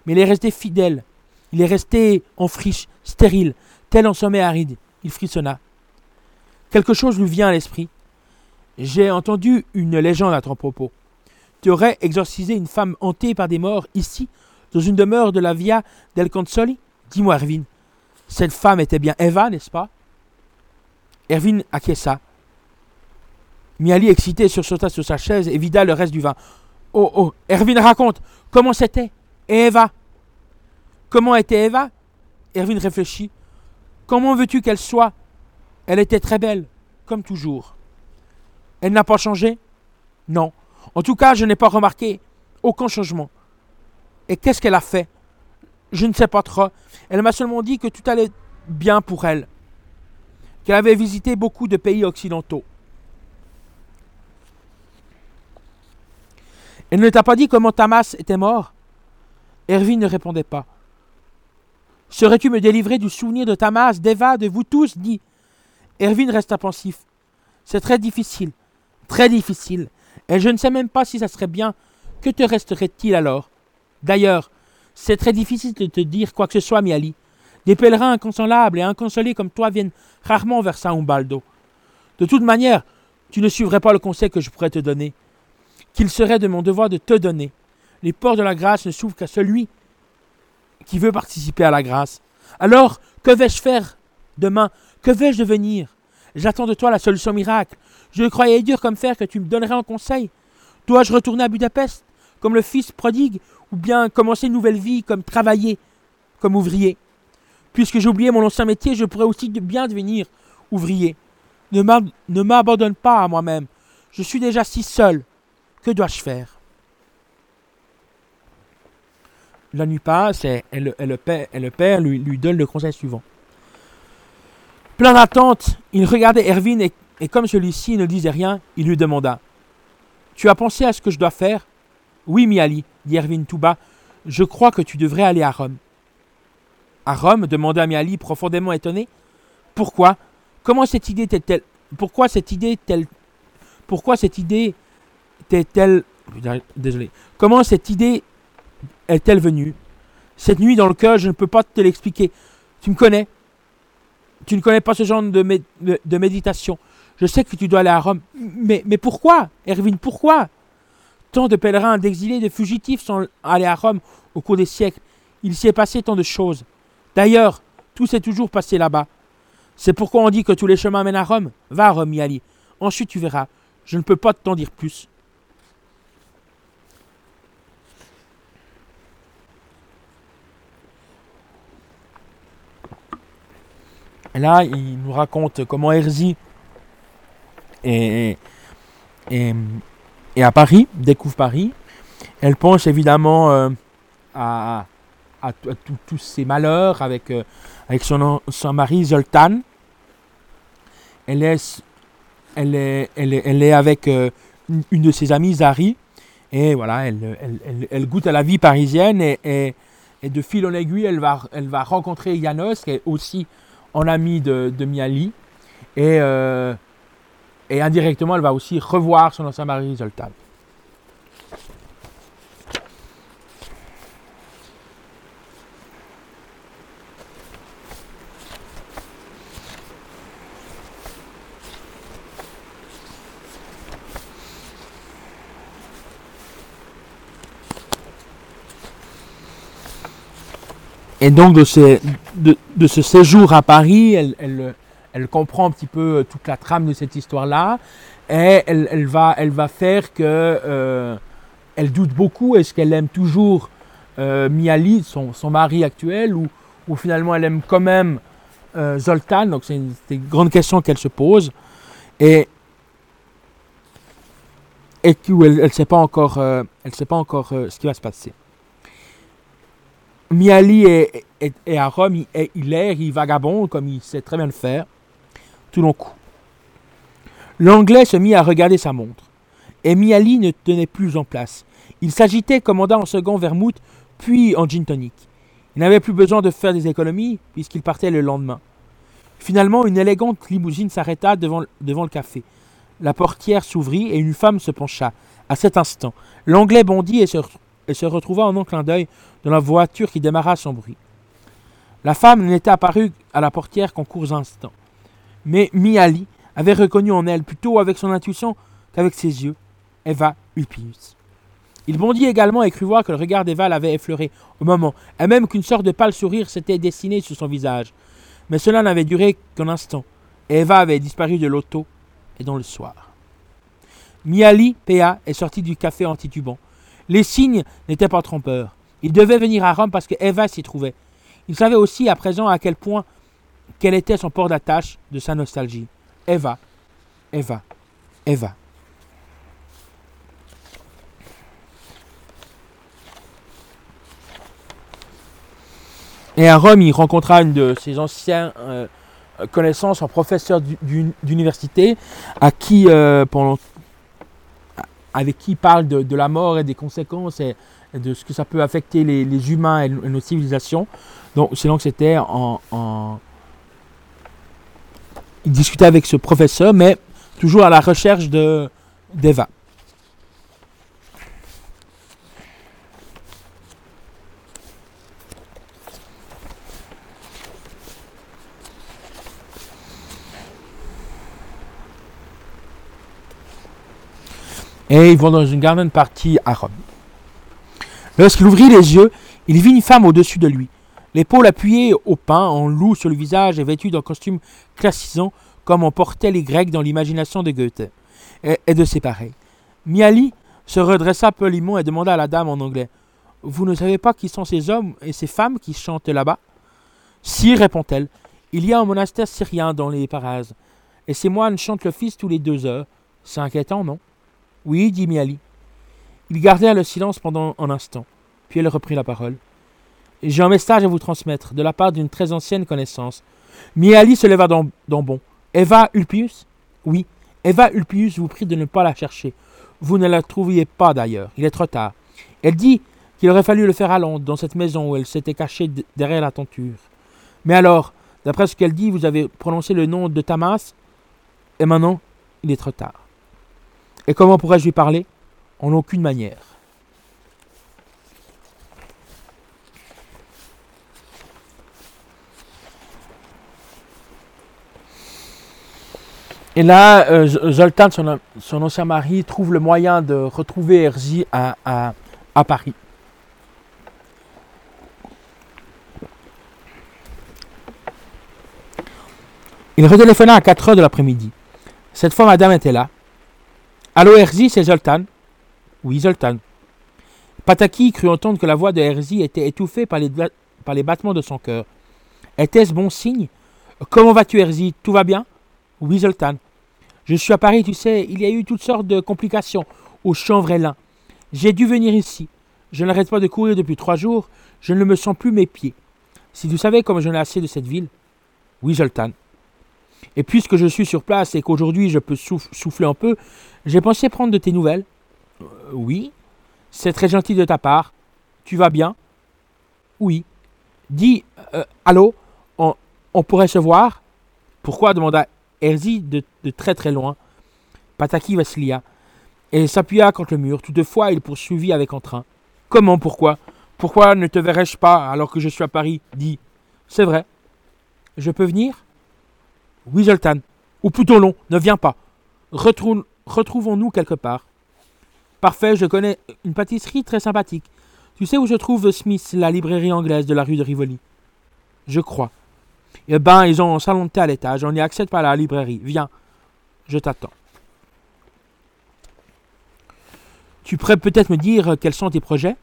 Mais il est resté fidèle. Il est resté en friche, stérile, tel un sommet aride. Il frissonna. Quelque chose lui vient à l'esprit. J'ai entendu une légende à ton propos. Tu aurais exorcisé une femme hantée par des morts ici, dans une demeure de la Via del Consoli? Dis-moi, Erwin, cette femme était bien Eva, n'est-ce pas? Erwin acquiesça. Miali, excité, sursauta sur sa chaise et vida le reste du vin. Oh, oh, Erwin raconte, comment c'était Eva? Comment était Eva? Erwin réfléchit. Comment veux-tu qu'elle soit? Elle était très belle, comme toujours. Elle n'a pas changé? Non. En tout cas, je n'ai pas remarqué aucun changement. Et qu'est-ce qu'elle a fait? Je ne sais pas trop. Elle m'a seulement dit que tout allait bien pour elle. Qu'elle avait visité beaucoup de pays occidentaux. Elle ne t'a pas dit comment Tamas était mort? Erwin ne répondait pas. Serais-tu me délivrer du souvenir de Tamas, d'Eva, de vous tous? dit. Erwin resta pensif. C'est très difficile. Très difficile. Et je ne sais même pas si ça serait bien. Que te resterait-il alors? D'ailleurs, c'est très difficile de te dire quoi que ce soit, Miali. Des pèlerins inconsolables et inconsolés comme toi viennent rarement vers San Umbaldo. De toute manière, tu ne suivrais pas le conseil que je pourrais te donner, qu'il serait de mon devoir de te donner. Les portes de la grâce ne s'ouvrent qu'à celui qui veut participer à la grâce. Alors, que vais-je faire demain? Que vais-je devenir? J'attends de toi la solution miracle. Je croyais dur comme fer que tu me donnerais un conseil. Dois-je retourner à Budapest, comme le fils prodigue, ou bien commencer une nouvelle vie, comme travailler, comme ouvrier Puisque j'ai oublié mon ancien métier, je pourrais aussi bien devenir ouvrier. Ne m'ab- ne m'abandonne pas à moi-même. Je suis déjà si seul. Que dois-je faire? La nuit passe et, le, père, lui, donne le conseil suivant. Plein d'attente, il regardait Erwin et comme celui-ci ne disait rien, il lui demanda Tu as pensé à ce que je dois faire? Oui, Miali, dit Erwin tout bas. Je crois que tu devrais aller à Rome. À Rome demanda Miali, profondément étonné. Pourquoi? Comment cette idée était-elle Pourquoi cette idée telle Pourquoi cette idée était-elle Désolé. Comment cette idée est-elle venue? Cette nuit dans le cœur, je ne peux pas te l'expliquer. Tu me connais Tu ne connais pas ce genre de méditation. Je sais que tu dois aller à Rome. Mais, mais pourquoi Erwin, pourquoi? Tant de pèlerins, d'exilés, de fugitifs sont allés à Rome au cours des siècles. Il s'y est passé tant de choses. D'ailleurs, tout s'est toujours passé là-bas. C'est pourquoi on dit que tous les chemins mènent à Rome. Va à Rome, Miali. Ensuite, tu verras. Je ne peux pas t'en dire plus. Et là, il nous raconte comment Herzi est à Paris, découvre Paris. Elle pense évidemment euh, à, tous ses malheurs avec, euh, son, mari Zoltan. Elle est, avec euh, une, de ses amies, Zari. Et voilà, elle, goûte à la vie parisienne et, de fil en aiguille, elle va, rencontrer Janos, qui est aussi en ami de, de Miali. Et, et indirectement, elle va aussi revoir son ancien mari Zoltan. Et donc de, de, de ce séjour à Paris, elle, elle, elle comprend un petit peu euh, toute la trame de cette histoire-là. Et elle, elle va, elle faire que euh, elle doute beaucoup. Est-ce qu'elle aime toujours euh, Miali, son, mari actuel, ou, finalement elle aime quand même euh, Zoltan? Donc c'est une, grande question qu'elle se pose. Et, et qu'elle ne sait pas encore, elle sait pas encore ce qui va se passer. Miali est à Rome, il, est- il erre, il vagabonde comme il sait très bien le faire, tout coup. L'Anglais se mit à regarder sa montre, et Miali ne tenait plus en place. Il s'agitait, commanda en second vermouth, puis en gin tonic. Il n'avait plus besoin de faire des économies, puisqu'il partait le lendemain. Finalement, une élégante limousine s'arrêta devant, devant le café. La portière s'ouvrit et une femme se pencha. À cet instant, l'Anglais bondit et se, et se retrouva en un clin d'œil dans la voiture qui démarra sans bruit. La femme n'était apparue à la portière qu'en courts instants. Mais Miali avait reconnu en elle, plutôt avec son intuition qu'avec ses yeux, Eva Ulpius. Il bondit également et crut voir que le regard d'Eva l'avait effleuré au moment, et même qu'une sorte de pâle sourire s'était dessiné sur son visage. Mais cela n'avait duré qu'un instant, Eva avait disparu de l'auto et dans le soir. Miali Péa est sorti du café en titubant. Les signes n'étaient pas trompeurs. Il devait venir à Rome parce que Eva s'y trouvait. Il savait aussi à présent à quel point quel était son port d'attache de sa nostalgie? Eva, Eva, Eva. Et à Rome, il rencontra une de ses anciens euh, connaissances, un professeur d'u- d'uni- d'université, à qui, euh, avec qui il parle de, la mort et des conséquences et, de ce que ça peut affecter les, humains et, nos civilisations. Donc, c'est donc c'était en- Il discutait avec ce professeur, mais toujours à la recherche de d'Eva. Et ils vont dans une garden party à Rome. Lorsqu'il ouvrit les yeux, il vit une femme au-dessus de lui, l'épaule appuyée au pain, en loup sur le visage et vêtue d'un costume classisant comme en portaient les Grecs dans l'imagination de Goethe et, de ses pareils. Miali se redressa poliment et demanda à la dame en anglais Vous ne savez pas qui sont ces hommes et ces femmes qui chantent là-bas? Si, répond-elle, il y a un monastère syrien dans les parages, et ces moines chantent l'office tous les deux heures. C'est inquiétant, non Oui, dit Miali. Ils gardèrent le silence pendant un instant, puis elle reprit la parole. J'ai un message à vous transmettre de la part d'une très ancienne connaissance. Miali se leva dans, bon. Eva Ulpius? Oui, Eva Ulpius vous prie de ne pas la chercher. Vous ne la trouviez pas d'ailleurs, il est trop tard. Elle dit qu'il aurait fallu le faire à Londres, dans cette maison où elle s'était cachée derrière la tenture. Mais alors, d'après ce qu'elle dit, vous avez prononcé le nom de Tamas, et maintenant, il est trop tard. Et comment pourrais-je lui parler? En aucune manière. Et là, euh, Zoltan, son, ancien mari, trouve le moyen de retrouver Herzi à, Paris. Il retéléphona à 4 heures de l'après-midi. Cette fois, madame était là. Allô, Herzi, c'est Zoltan. Oui, Zoltan. Pataki crut entendre que la voix de Herzi était étouffée par les, par les battements de son cœur. Était-ce bon signe? Comment vas-tu, Herzi? Tout va bien? Zoltan. Je suis à Paris, tu sais, il y a eu toutes sortes de complications au Chanvrelin. J'ai dû venir ici. Je n'arrête pas de courir depuis trois jours, je ne me sens plus mes pieds. Si tu savais comme je n'ai assez de cette ville. Zoltan. Et puisque je suis sur place et qu'aujourd'hui je peux souffler un peu, j'ai pensé prendre de tes nouvelles. Euh, oui. C'est très gentil de ta part. Tu vas bien? Oui. Dis, euh, allô? On, on, pourrait se voir? Pourquoi? demanda Herzi de, de, très très loin. Pataki Vasilia. Et s'appuya contre le mur. Toutefois, il poursuivit avec entrain. Comment Pourquoi? Pourquoi ne te verrais-je pas alors que je suis à Paris? Dis. C'est vrai. Je peux venir? Oui. Ou plutôt non, ne viens pas. Retrouvons-nous quelque part. Parfait, je connais une pâtisserie très sympathique. Tu sais où je trouve Smith, la librairie anglaise de la rue de Rivoli? Je crois. Eh ben, ils ont un salon de thé à l'étage. On y accède par la librairie. Viens, je t'attends. Tu pourrais peut-être me dire quels sont tes projets?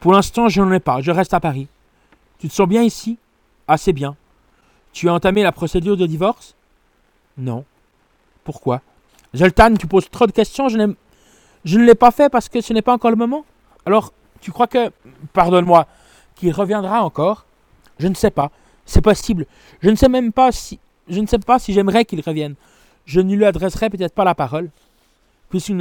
Pour l'instant, je n'en ai pas. Je reste à Paris. Tu te sens bien ici? Assez bien. Tu as entamé la procédure de divorce? Non. Pourquoi? Zoltan, tu poses trop de questions. Je, je ne l'ai pas fait parce que ce n'est pas encore le moment. Alors, tu crois que, pardonne-moi, qu'il reviendra encore? Je ne sais pas. C'est possible. Je ne sais même pas si, je ne sais pas si j'aimerais qu'il revienne. Je ne lui adresserai peut-être pas la parole, puisque nous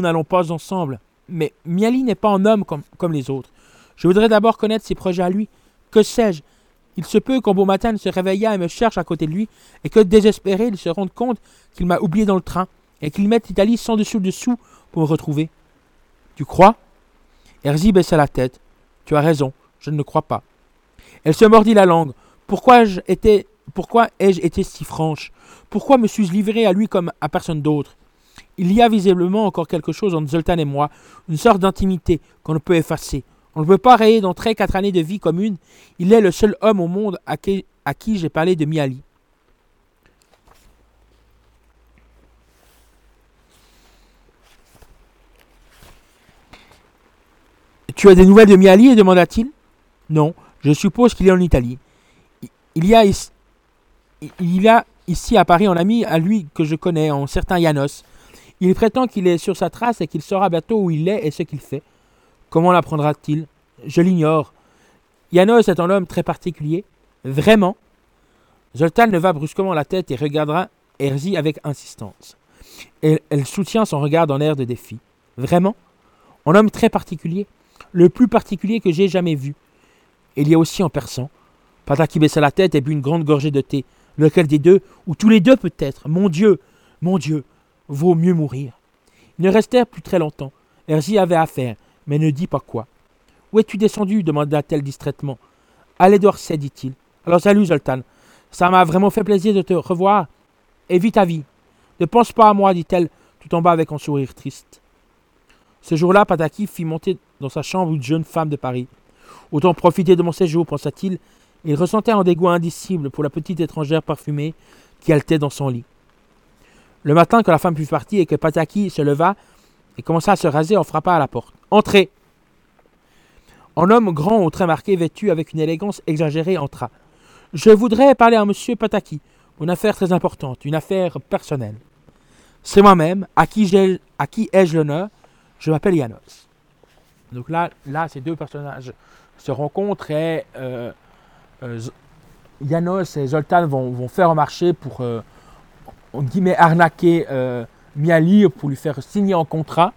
n'allons, pas ensemble. Mais Miali n'est pas un homme comme, les autres. Je voudrais d'abord connaître ses projets à lui. Que sais-je? Il se peut qu'un beau matin il se réveillât et me cherche à côté de lui, et que désespéré il se rende compte qu'il m'a oublié dans le train, et qu'il mette l'Italie sans dessus dessous pour me retrouver. Tu crois? Herzi baissa la tête. Tu as raison, je ne le crois pas. Elle se mordit la langue. Pourquoi ai-je été, si franche? Pourquoi me suis-je livré à lui comme à personne d'autre? Il y a visiblement encore quelque chose entre Zoltan et moi, une sorte d'intimité qu'on ne peut effacer. On ne peut pas rayer d'entrer quatre années de vie commune. Il est le seul homme au monde à qui, à qui j'ai parlé de Miali. Tu as des nouvelles de Miali? demanda-t-il. Non, je suppose qu'il est en Italie. Il y, a ici, il a ici à Paris un ami à lui que je connais, un certain Janos. Il prétend qu'il est sur sa trace et qu'il saura bientôt où il est et ce qu'il fait. Comment l'apprendra-t-il? Je l'ignore. Janos est un homme très particulier. Vraiment Zoltan leva brusquement la tête et regardera Herzi avec insistance. Elle, elle soutient son regard d'un air de défi. Vraiment? Un homme très particulier? Le plus particulier que j'ai jamais vu il y a aussi en persan. Pataki baissa la tête et but une grande gorgée de thé. Lequel des deux, ou tous les deux peut-être Mon Dieu, mon Dieu, vaut mieux mourir. Ils ne restèrent plus très longtemps. Herzi avait affaire, mais ne dit pas quoi. Où es-tu descendu? demanda-t-elle distraitement. Allez d'Orsay, dit-il. Alors salut, Zoltan. Ça m'a vraiment fait plaisir de te revoir. Et vite ta vie. Ne pense pas à moi, dit-elle, tout en bas avec un sourire triste. Ce jour-là, Pataki fit monter dans sa chambre une jeune femme de Paris. Autant profiter de mon séjour, pensa-t-il. Il ressentait un dégoût indicible pour la petite étrangère parfumée qui haletait dans son lit. Le matin, quand la femme fut partie et que Pataki se leva et commença à se raser, on frappa à la porte. Entrez Un homme grand au trait marqué, vêtu avec une élégance exagérée, entra. Je voudrais parler à monsieur Pataki. Une affaire très importante, une affaire personnelle. C'est moi-même. À qui, à qui ai-je l'honneur? Je m'appelle Yanos. Donc là, là, ces deux personnages se rencontrent et euh, euh, Janos et Zoltan vont, faire un marché pour, euh, on guillemets, arnaquer Miali pour lui faire signer un contrat.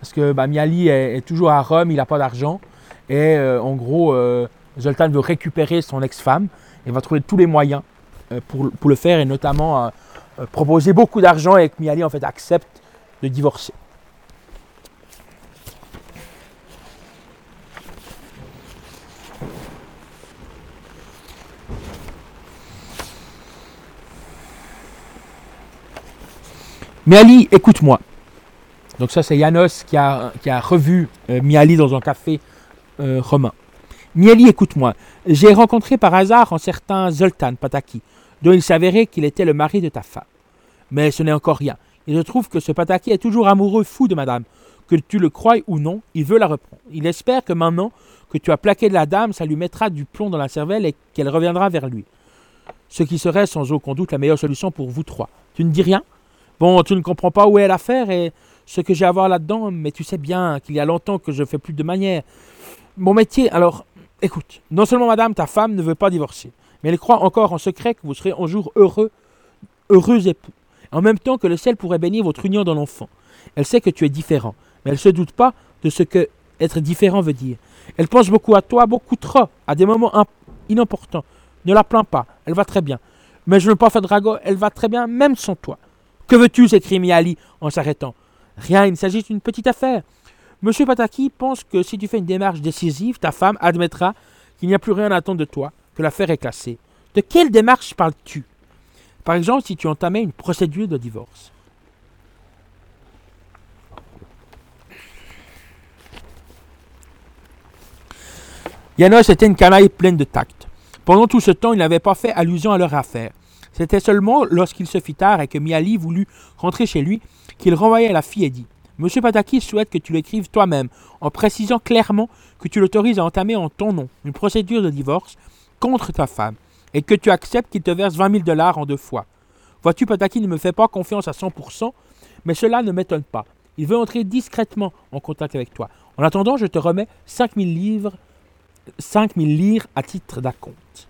Parce que bah, Miali est, toujours à Rome, il n'a pas d'argent. Et en gros, Zoltan veut récupérer son ex-femme. Il va trouver tous les moyens pour, pour, le faire et notamment proposer beaucoup d'argent et que Miali en fait accepte de divorcer. Miali, écoute-moi. Donc ça, c'est Janos qui a, revu euh, Miali dans un café euh, romain. Mieli, écoute-moi. J'ai rencontré par hasard un certain Zoltan Pataki, dont il s'avérait qu'il était le mari de ta femme. Mais ce n'est encore rien. Il se trouve que ce Pataki est toujours amoureux fou de madame. Que tu le croies ou non, il veut la reprendre. Il espère que maintenant que tu as plaqué de la dame, ça lui mettra du plomb dans la cervelle et qu'elle reviendra vers lui. Ce qui serait sans aucun doute la meilleure solution pour vous trois. Tu ne dis rien? Bon, tu ne comprends pas où est l'affaire et ce que j'ai à voir là-dedans, mais tu sais bien qu'il y a longtemps que je fais plus de manière. Mon métier, alors, écoute, non seulement madame, ta femme ne veut pas divorcer, mais elle croit encore en secret que vous serez un jour heureux, heureux époux. En même temps que le ciel pourrait bénir votre union dans l'enfant. Elle sait que tu es différent, mais elle ne se doute pas de ce que être différent veut dire. Elle pense beaucoup à toi, beaucoup trop, à des moments inopportuns. Ne la plains pas, elle va très bien. Mais je ne veux pas faire drago, elle va très bien, même sans toi. Que veux-tu? s'écrie Miali en s'arrêtant. Rien, il s'agit d'une petite affaire. Monsieur Pataki pense que si tu fais une démarche décisive, ta femme admettra qu'il n'y a plus rien à attendre de toi, que l'affaire est classée. De quelle démarche parles-tu? Par exemple, si tu entamais une procédure de divorce. Janos était une canaille pleine de tact. Pendant tout ce temps, il n'avait pas fait allusion à leur affaire. C'était seulement lorsqu'il se fit tard et que Miali voulut rentrer chez lui qu'il renvoya la fille et dit Monsieur Pataki souhaite que tu l'écrives toi-même, en précisant clairement que tu l'autorises à entamer en ton nom une procédure de divorce contre ta femme, et que tu acceptes qu'il te verse 20 000 dollars en deux fois. Vois-tu, Pataki ne me fait pas confiance à 100%, mais cela ne m'étonne pas. Il veut entrer discrètement en contact avec toi. En attendant, je te remets 5 000 livres, 5 000 lire à titre d'acompte.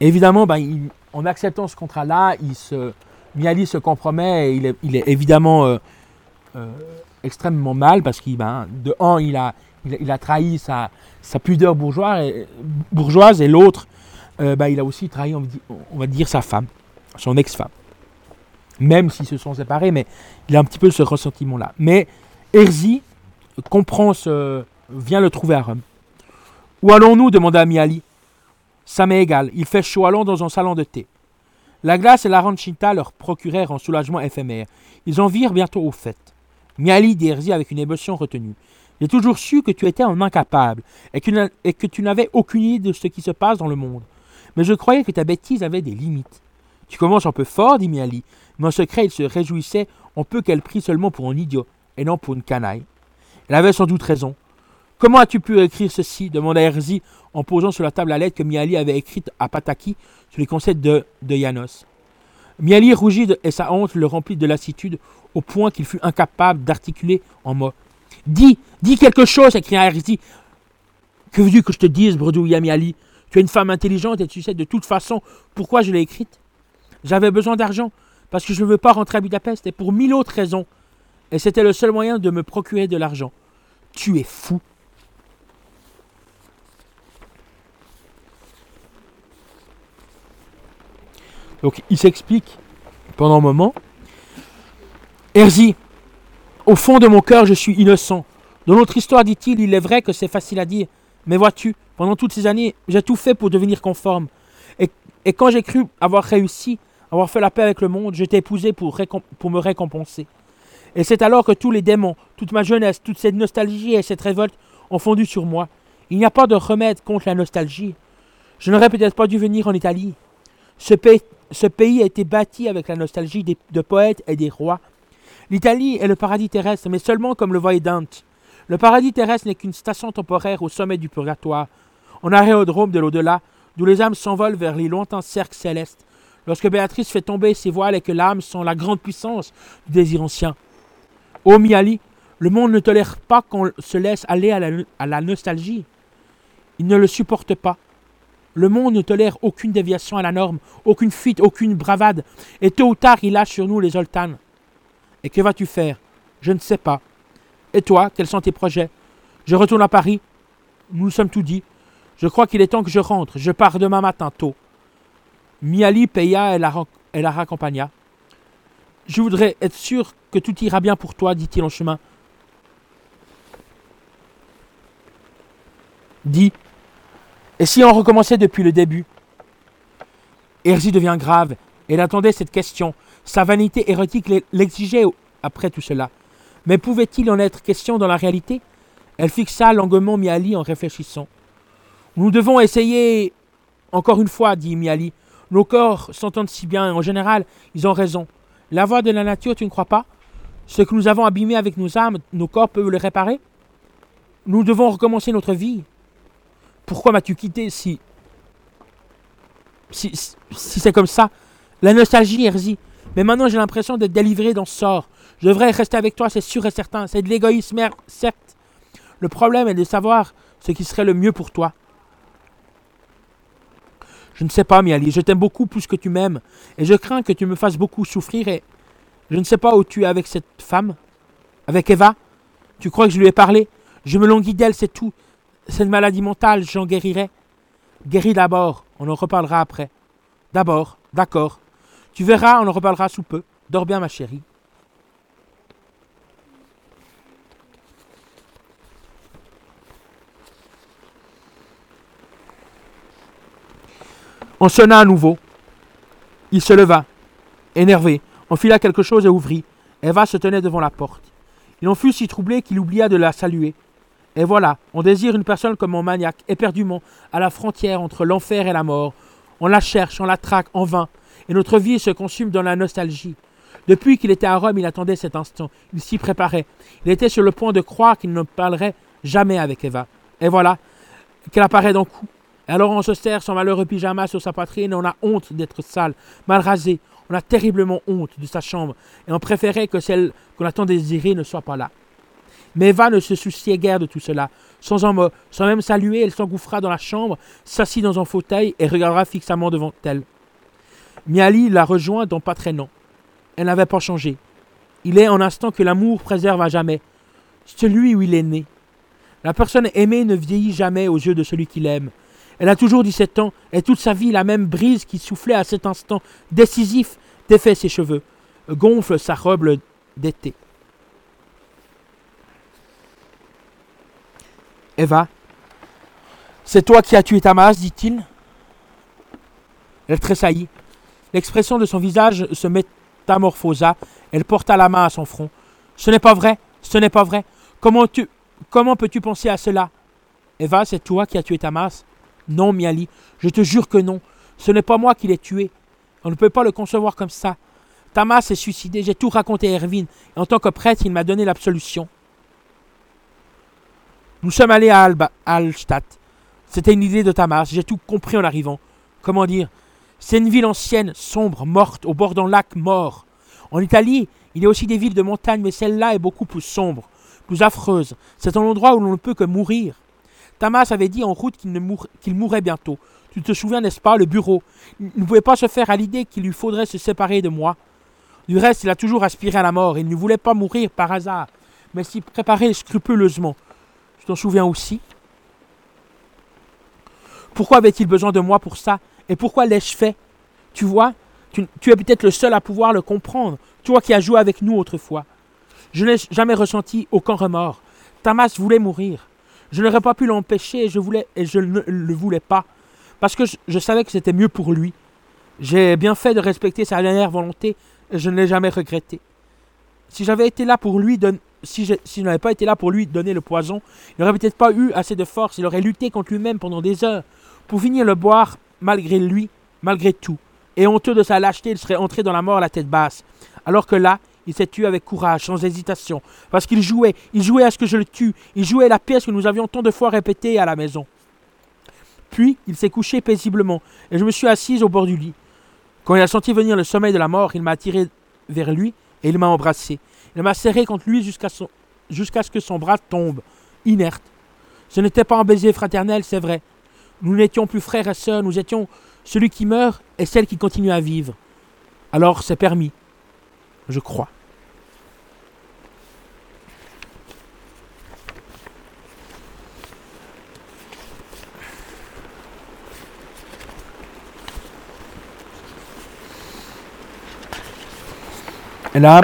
Évidemment, ben, en acceptant ce contrat-là, Miali se compromet et il est, évidemment euh, euh, extrêmement mal parce qu'il, ben, de un, il a, trahi sa, pudeur bourgeoise et, bourgeoise et l'autre, euh, ben, il a aussi trahi, on, va dire, sa femme, son ex-femme. Même s'ils se sont séparés, mais il a un petit peu ce ressentiment-là. Mais Herzi comprend ce. vient le trouver à Rome. Où allons-nous? demanda Miali. Ça m'est égal, il fait chaud, dans un salon de thé. La glace et la ranchita leur procurèrent un soulagement éphémère. Ils en virent bientôt au fait. Miali dit avec une émotion retenue. J'ai toujours su que tu étais un incapable et que, tu n'avais aucune idée de ce qui se passe dans le monde. Mais je croyais que ta bêtise avait des limites. Tu commences un peu fort, dit Miali, mais en secret il se réjouissait en peu qu'elle prit seulement pour un idiot et non pour une canaille. Elle avait sans doute raison. Comment as-tu pu écrire ceci demanda Herzi en posant sur la table la lettre que Miali avait écrite à Pataki sur les conseils de, de Janos. Miali rougit et sa honte le remplit de lassitude au point qu'il fut incapable d'articuler en mots. Dis, dis quelque chose, s'écria Herzi. Que veux-tu que je te dise, bredouilla Miali? Tu es une femme intelligente et tu sais de toute façon pourquoi je l'ai écrite. J'avais besoin d'argent parce que je ne veux pas rentrer à Budapest et pour mille autres raisons. Et c'était le seul moyen de me procurer de l'argent. Tu es fou. Donc il s'explique pendant un moment. Herzi, au fond de mon cœur, je suis innocent. Dans notre histoire, dit-il, il est vrai que c'est facile à dire. Mais vois-tu, pendant toutes ces années, j'ai tout fait pour devenir conforme. Et, quand j'ai cru avoir réussi, avoir fait la paix avec le monde, je t'ai épousé pour, pour me récompenser. Et c'est alors que tous les démons, toute ma jeunesse, toute cette nostalgie et cette révolte ont fondu sur moi. Il n'y a pas de remède contre la nostalgie. Je n'aurais peut-être pas dû venir en Italie. Ce pays, ce pays a été bâti avec la nostalgie des, de poètes et des rois. L'Italie est le paradis terrestre, mais seulement comme le voyait Dante. Le paradis terrestre n'est qu'une station temporaire au sommet du purgatoire, en aérodrome de l'au-delà, d'où les âmes s'envolent vers les lointains cercles célestes, lorsque Béatrice fait tomber ses voiles et que l'âme sont la grande puissance du désir ancien. Ô Miali, le monde ne tolère pas qu'on se laisse aller à la nostalgie. Il ne le supporte pas. Le monde ne tolère aucune déviation à la norme, aucune fuite, aucune bravade. Et tôt ou tard, il lâche sur nous les Zoltanes. Et que vas-tu faire? Je ne sais pas. Et toi, quels sont tes projets? Je retourne à Paris. Nous nous sommes tout dit. Je crois qu'il est temps que je rentre. Je pars demain matin tôt. Miali paya et la, la raccompagna. Je voudrais être sûr que tout ira bien pour toi, dit-il en chemin. Dis, et si on recommençait depuis le début? Herzi devient grave. Elle attendait cette question. Sa vanité érotique l'exigeait après tout cela. Mais pouvait-il en être question dans la réalité? Elle fixa longuement Miali en réfléchissant. Nous devons essayer encore une fois, dit Miali. Nos corps s'entendent si bien, en général, ils ont raison. La voix de la nature, tu ne crois pas? Ce que nous avons abîmé avec nos âmes, nos corps peuvent le réparer? Nous devons recommencer notre vie. Pourquoi m'as-tu quitté si. Si, c'est comme ça? La nostalgie, Erzi. Mais maintenant, j'ai l'impression d'être délivré dans ce sort. Je devrais rester avec toi, c'est sûr et certain. C'est de l'égoïsme, certes. Le problème est de savoir ce qui serait le mieux pour toi. Je ne sais pas, Miali, je t'aime beaucoup plus que tu m'aimes, et je crains que tu me fasses beaucoup souffrir, et je ne sais pas où tu es avec cette femme. Avec Eva Tu crois que je lui ai parlé? Je me languis d'elle, c'est tout. Cette maladie mentale, j'en guérirai. Guéris d'abord, on en reparlera après. D'abord, d'accord. Tu verras, on en reparlera sous peu. Dors bien, ma chérie. On sonna à nouveau. Il se leva, énervé, enfila quelque chose et ouvrit. Eva se tenait devant la porte. Il en fut si troublé qu'il oublia de la saluer. Et voilà, on désire une personne comme un maniaque, éperdument, à la frontière entre l'enfer et la mort. On la cherche, on la traque, en vain, et notre vie se consume dans la nostalgie. Depuis qu'il était à Rome, il attendait cet instant, il s'y préparait. Il était sur le point de croire qu'il ne parlerait jamais avec Eva. Et voilà, qu'elle apparaît d'un coup, alors on se serre son malheureux pyjama sur sa poitrine et on a honte d'être sale, mal rasé. On a terriblement honte de sa chambre et on préférait que celle qu'on a tant désirée ne soit pas là. Mais Eva ne se souciait guère de tout cela. Sans mot, sans même saluer, elle s'engouffra dans la chambre, s'assit dans un fauteuil et regardera fixement devant elle. Miali la rejoint dans pas long. Elle n'avait pas changé. Il est un instant que l'amour préserve à jamais. Celui où il est né. La personne aimée ne vieillit jamais aux yeux de celui qui l'aime. Elle a toujours 17 ans et toute sa vie la même brise qui soufflait à cet instant décisif défait ses cheveux, gonfle sa robe d'été. Eva, c'est toi qui as tué Tamas, dit-il. Elle tressaillit. L'expression de son visage se métamorphosa. Elle porta la main à son front. Ce n'est pas vrai, ce n'est pas vrai. Comment, tu, comment peux-tu penser à cela? Eva, c'est toi qui as tué Tamas? Non, Miali, je te jure que non. Ce n'est pas moi qui l'ai tué. On ne peut pas le concevoir comme ça. Tamas s'est suicidé, j'ai tout raconté à Erwin, en tant que prêtre, il m'a donné l'absolution. Nous sommes allés à Alba, Alstadt. C'était une idée de Tamas, j'ai tout compris en arrivant. Comment dire? C'est une ville ancienne, sombre, morte, au bord d'un lac mort. En Italie, il y a aussi des villes de montagne, mais celle-là est beaucoup plus sombre, plus affreuse. C'est un endroit où l'on ne peut que mourir. Tamas avait dit en route qu'il mourrait bientôt. Tu te souviens, n'est-ce pas, le bureau? Il ne pouvait pas se faire à l'idée qu'il lui faudrait se séparer de moi. Du reste, il a toujours aspiré à la mort. Il ne voulait pas mourir par hasard, mais s'y préparer scrupuleusement. T'en souviens aussi? Pourquoi avait-il besoin de moi pour ça? Et pourquoi l'ai-je fait? Tu vois, tu, es peut-être le seul à pouvoir le comprendre, toi qui as joué avec nous autrefois. Je n'ai jamais ressenti aucun remords. Tamas voulait mourir. Je n'aurais pas pu l'empêcher et je, voulais, et je ne le voulais pas. Parce que je, savais que c'était mieux pour lui. J'ai bien fait de respecter sa dernière volonté et je ne l'ai jamais regretté. Si j'avais été là pour lui, si je, n'avais pas été là pour lui donner le poison, il n'aurait peut-être pas eu assez de force. Il aurait lutté contre lui-même pendant des heures pour finir le boire malgré lui, malgré tout. Et honteux de sa lâcheté, il serait entré dans la mort à la tête basse. Alors que là, il s'est tué avec courage, sans hésitation, parce qu'il jouait, il jouait à ce que je le tue, il jouait la pièce que nous avions tant de fois répétée à la maison. Puis il s'est couché paisiblement, et je me suis assise au bord du lit. Quand il a senti venir le sommeil de la mort, il m'a attiré vers lui et il m'a embrassé. Il m'a serré contre lui jusqu'à jusqu'à ce que son bras tombe, inerte. Ce n'était pas un baiser fraternel, c'est vrai. Nous n'étions plus frères et sœurs, nous étions celui qui meurt et celle qui continue à vivre. Alors c'est permis, je crois. Et là,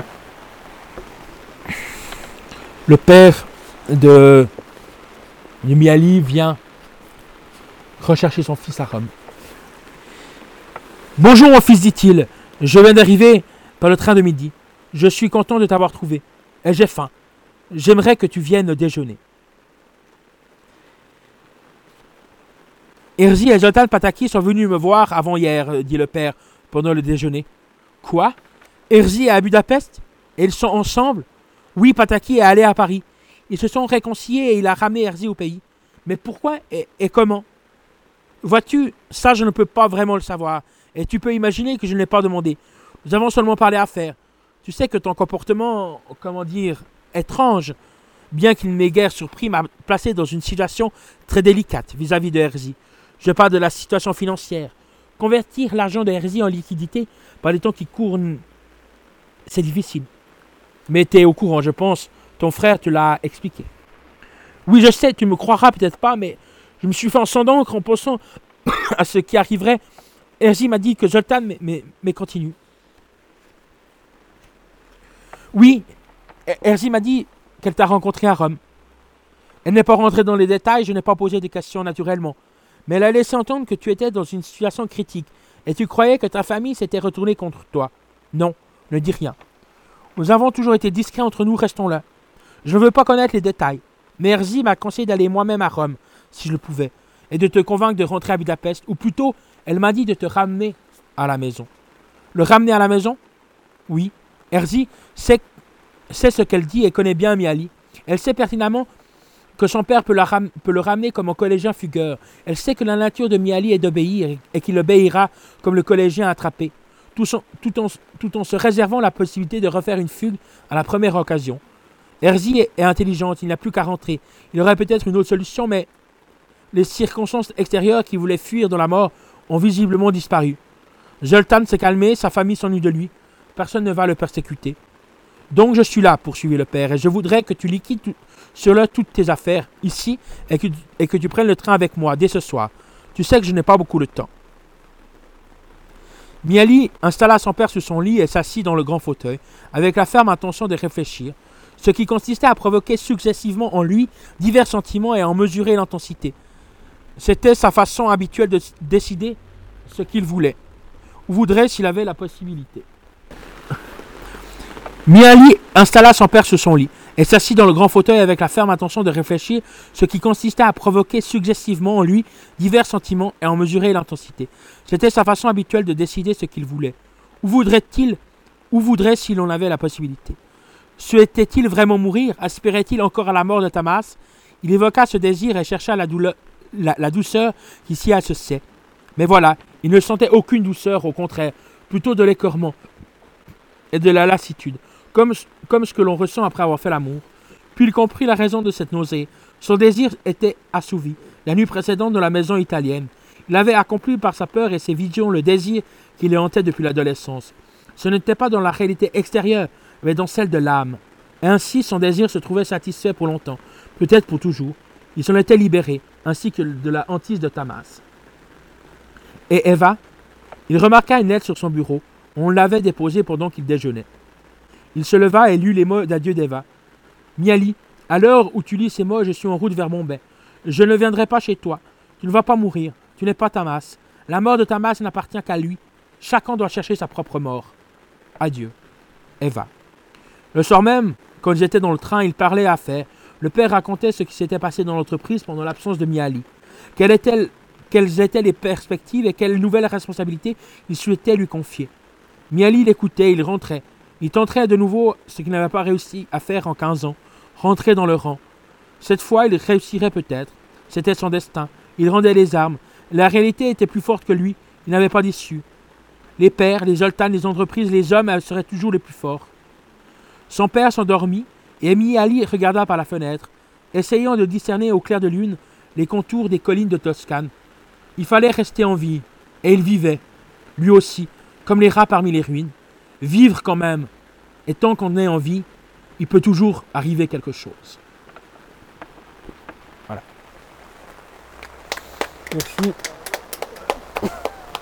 le père de, de Miali vient rechercher son fils à Rome. Bonjour mon fils, dit-il. Je viens d'arriver par le train de midi. Je suis content de t'avoir trouvé. Et j'ai faim. J'aimerais que tu viennes déjeuner. Herzi et Jonathan Pataki sont venus me voir avant hier, dit le père, pendant le déjeuner. Quoi? Herzi est à Budapest Et ils sont ensemble? Oui, Pataki est allé à Paris. Ils se sont réconciliés et il a ramené Erzi au pays. Mais pourquoi et, comment? Vois-tu, ça je ne peux pas vraiment le savoir. Et tu peux imaginer que je ne l'ai pas demandé. Nous avons seulement parlé affaires. Tu sais que ton comportement, comment dire, étrange, bien qu'il m'ait guère surpris, m'a placé dans une situation très délicate vis-à-vis de Herzi. Je parle de la situation financière. Convertir l'argent de Herzi en liquidité par les temps qui courent, c'est difficile. Mais tu au courant, je pense. Ton frère te l'a expliqué. Oui, je sais, tu me croiras peut-être pas, mais je me suis fait en sang d'encre en pensant à ce qui arriverait. Herzi m'a dit que Zoltan, mais, mais, continue. Oui, Herzi m'a dit qu'elle t'a rencontré à Rome. Elle n'est pas rentrée dans les détails, je n'ai pas posé des questions naturellement. Mais elle a laissé entendre que tu étais dans une situation critique et tu croyais que ta famille s'était retournée contre toi. Non, ne dis rien. Nous avons toujours été discrets entre nous, restons là. Je ne veux pas connaître les détails, mais Herzi m'a conseillé d'aller moi-même à Rome, si je le pouvais, et de te convaincre de rentrer à Budapest, ou plutôt, elle m'a dit de te ramener à la maison. Le ramener à la maison? Oui. Herzi sait, sait ce qu'elle dit et connaît bien Miali. Elle sait pertinemment que son père peut, peut le ramener comme un collégien fugueur. Elle sait que la nature de Miali est d'obéir et qu'il obéira comme le collégien attrapé, tout, en, se réservant la possibilité de refaire une fugue à la première occasion. Herzi est, est intelligente, il n'a plus qu'à rentrer. Il aurait peut-être une autre solution, mais les circonstances extérieures qui voulaient fuir dans la mort ont visiblement disparu. Zoltan s'est calmé, sa famille s'ennuie de lui. Personne ne va le persécuter. Donc je suis là, poursuivit le père, et je voudrais que tu liquides sur le toutes tes affaires ici et que tu prennes le train avec moi dès ce soir. Tu sais que je n'ai pas beaucoup de temps. Miali installa son père sur son lit et s'assit dans le grand fauteuil, avec la ferme intention de réfléchir, ce qui consistait à provoquer successivement en lui divers sentiments et à en mesurer l'intensité. C'était sa façon habituelle de décider ce qu'il voulait, ou voudrait s'il avait la possibilité. Miali installa son père sur son lit et s'assit dans le grand fauteuil avec la ferme intention de réfléchir, ce qui consistait à provoquer successivement en lui divers sentiments et en mesurer l'intensité. C'était sa façon habituelle de décider ce qu'il voulait. Où voudrait-il Où voudrait s'il en avait la possibilité? Souhaitait-il vraiment mourir? Aspirait-il encore à la mort de Tamas? Il évoqua ce désir et chercha la, douleur- la- la douceur qui s'y associait. Mais voilà, il ne sentait aucune douceur, au contraire, plutôt de l'écœurement et de la lassitude, comme, comme ce que l'on ressent après avoir fait l'amour. Puis il comprit la raison de cette nausée. Son désir était assouvi, la nuit précédente dans la maison italienne. Il avait accompli par sa peur et ses visions le désir qui le hantait depuis l'adolescence. Ce n'était pas dans la réalité extérieure, mais dans celle de l'âme. Ainsi son désir se trouvait satisfait pour longtemps, peut-être pour toujours. Il s'en était libéré, ainsi que de la hantise de Tamas. Et Eva Il remarqua une lettre sur son bureau. On l'avait déposée pendant qu'il déjeunait. Il se leva et lut les mots d'adieu d'Eva. Miali, à l'heure où tu lis ces mots, je suis en route vers Bombay. Je ne viendrai pas chez toi. Tu ne vas pas mourir. Tu n'es pas Tamas. La mort de Tamas n'appartient qu'à lui. Chacun doit chercher sa propre mort. Adieu. Eva. Le soir même, quand ils étaient dans le train, ils parlaient affaires. Le père racontait ce qui s'était passé dans l'entreprise pendant l'absence de Miali. Quelles étaient les perspectives et quelles nouvelles responsabilités il souhaitait lui confier. Miali l'écoutait, il rentrait. Il tenterait de nouveau ce qu'il n'avait pas réussi à faire en 15 ans, rentrer dans le rang. Cette fois, il réussirait peut-être. C'était son destin. Il rendait les armes. La réalité était plus forte que lui. Il n'avait pas d'issue. Les pères, les Zoltan, les entreprises, les hommes seraient toujours les plus forts. Son père s'endormit et Amy Ali regarda par la fenêtre, essayant de discerner au clair de lune les contours des collines de Toscane. Il fallait rester en vie, et il vivait, lui aussi, comme les rats parmi les ruines. Vivre quand même, et tant qu'on est en vie, il peut toujours arriver quelque chose. Voilà. Merci.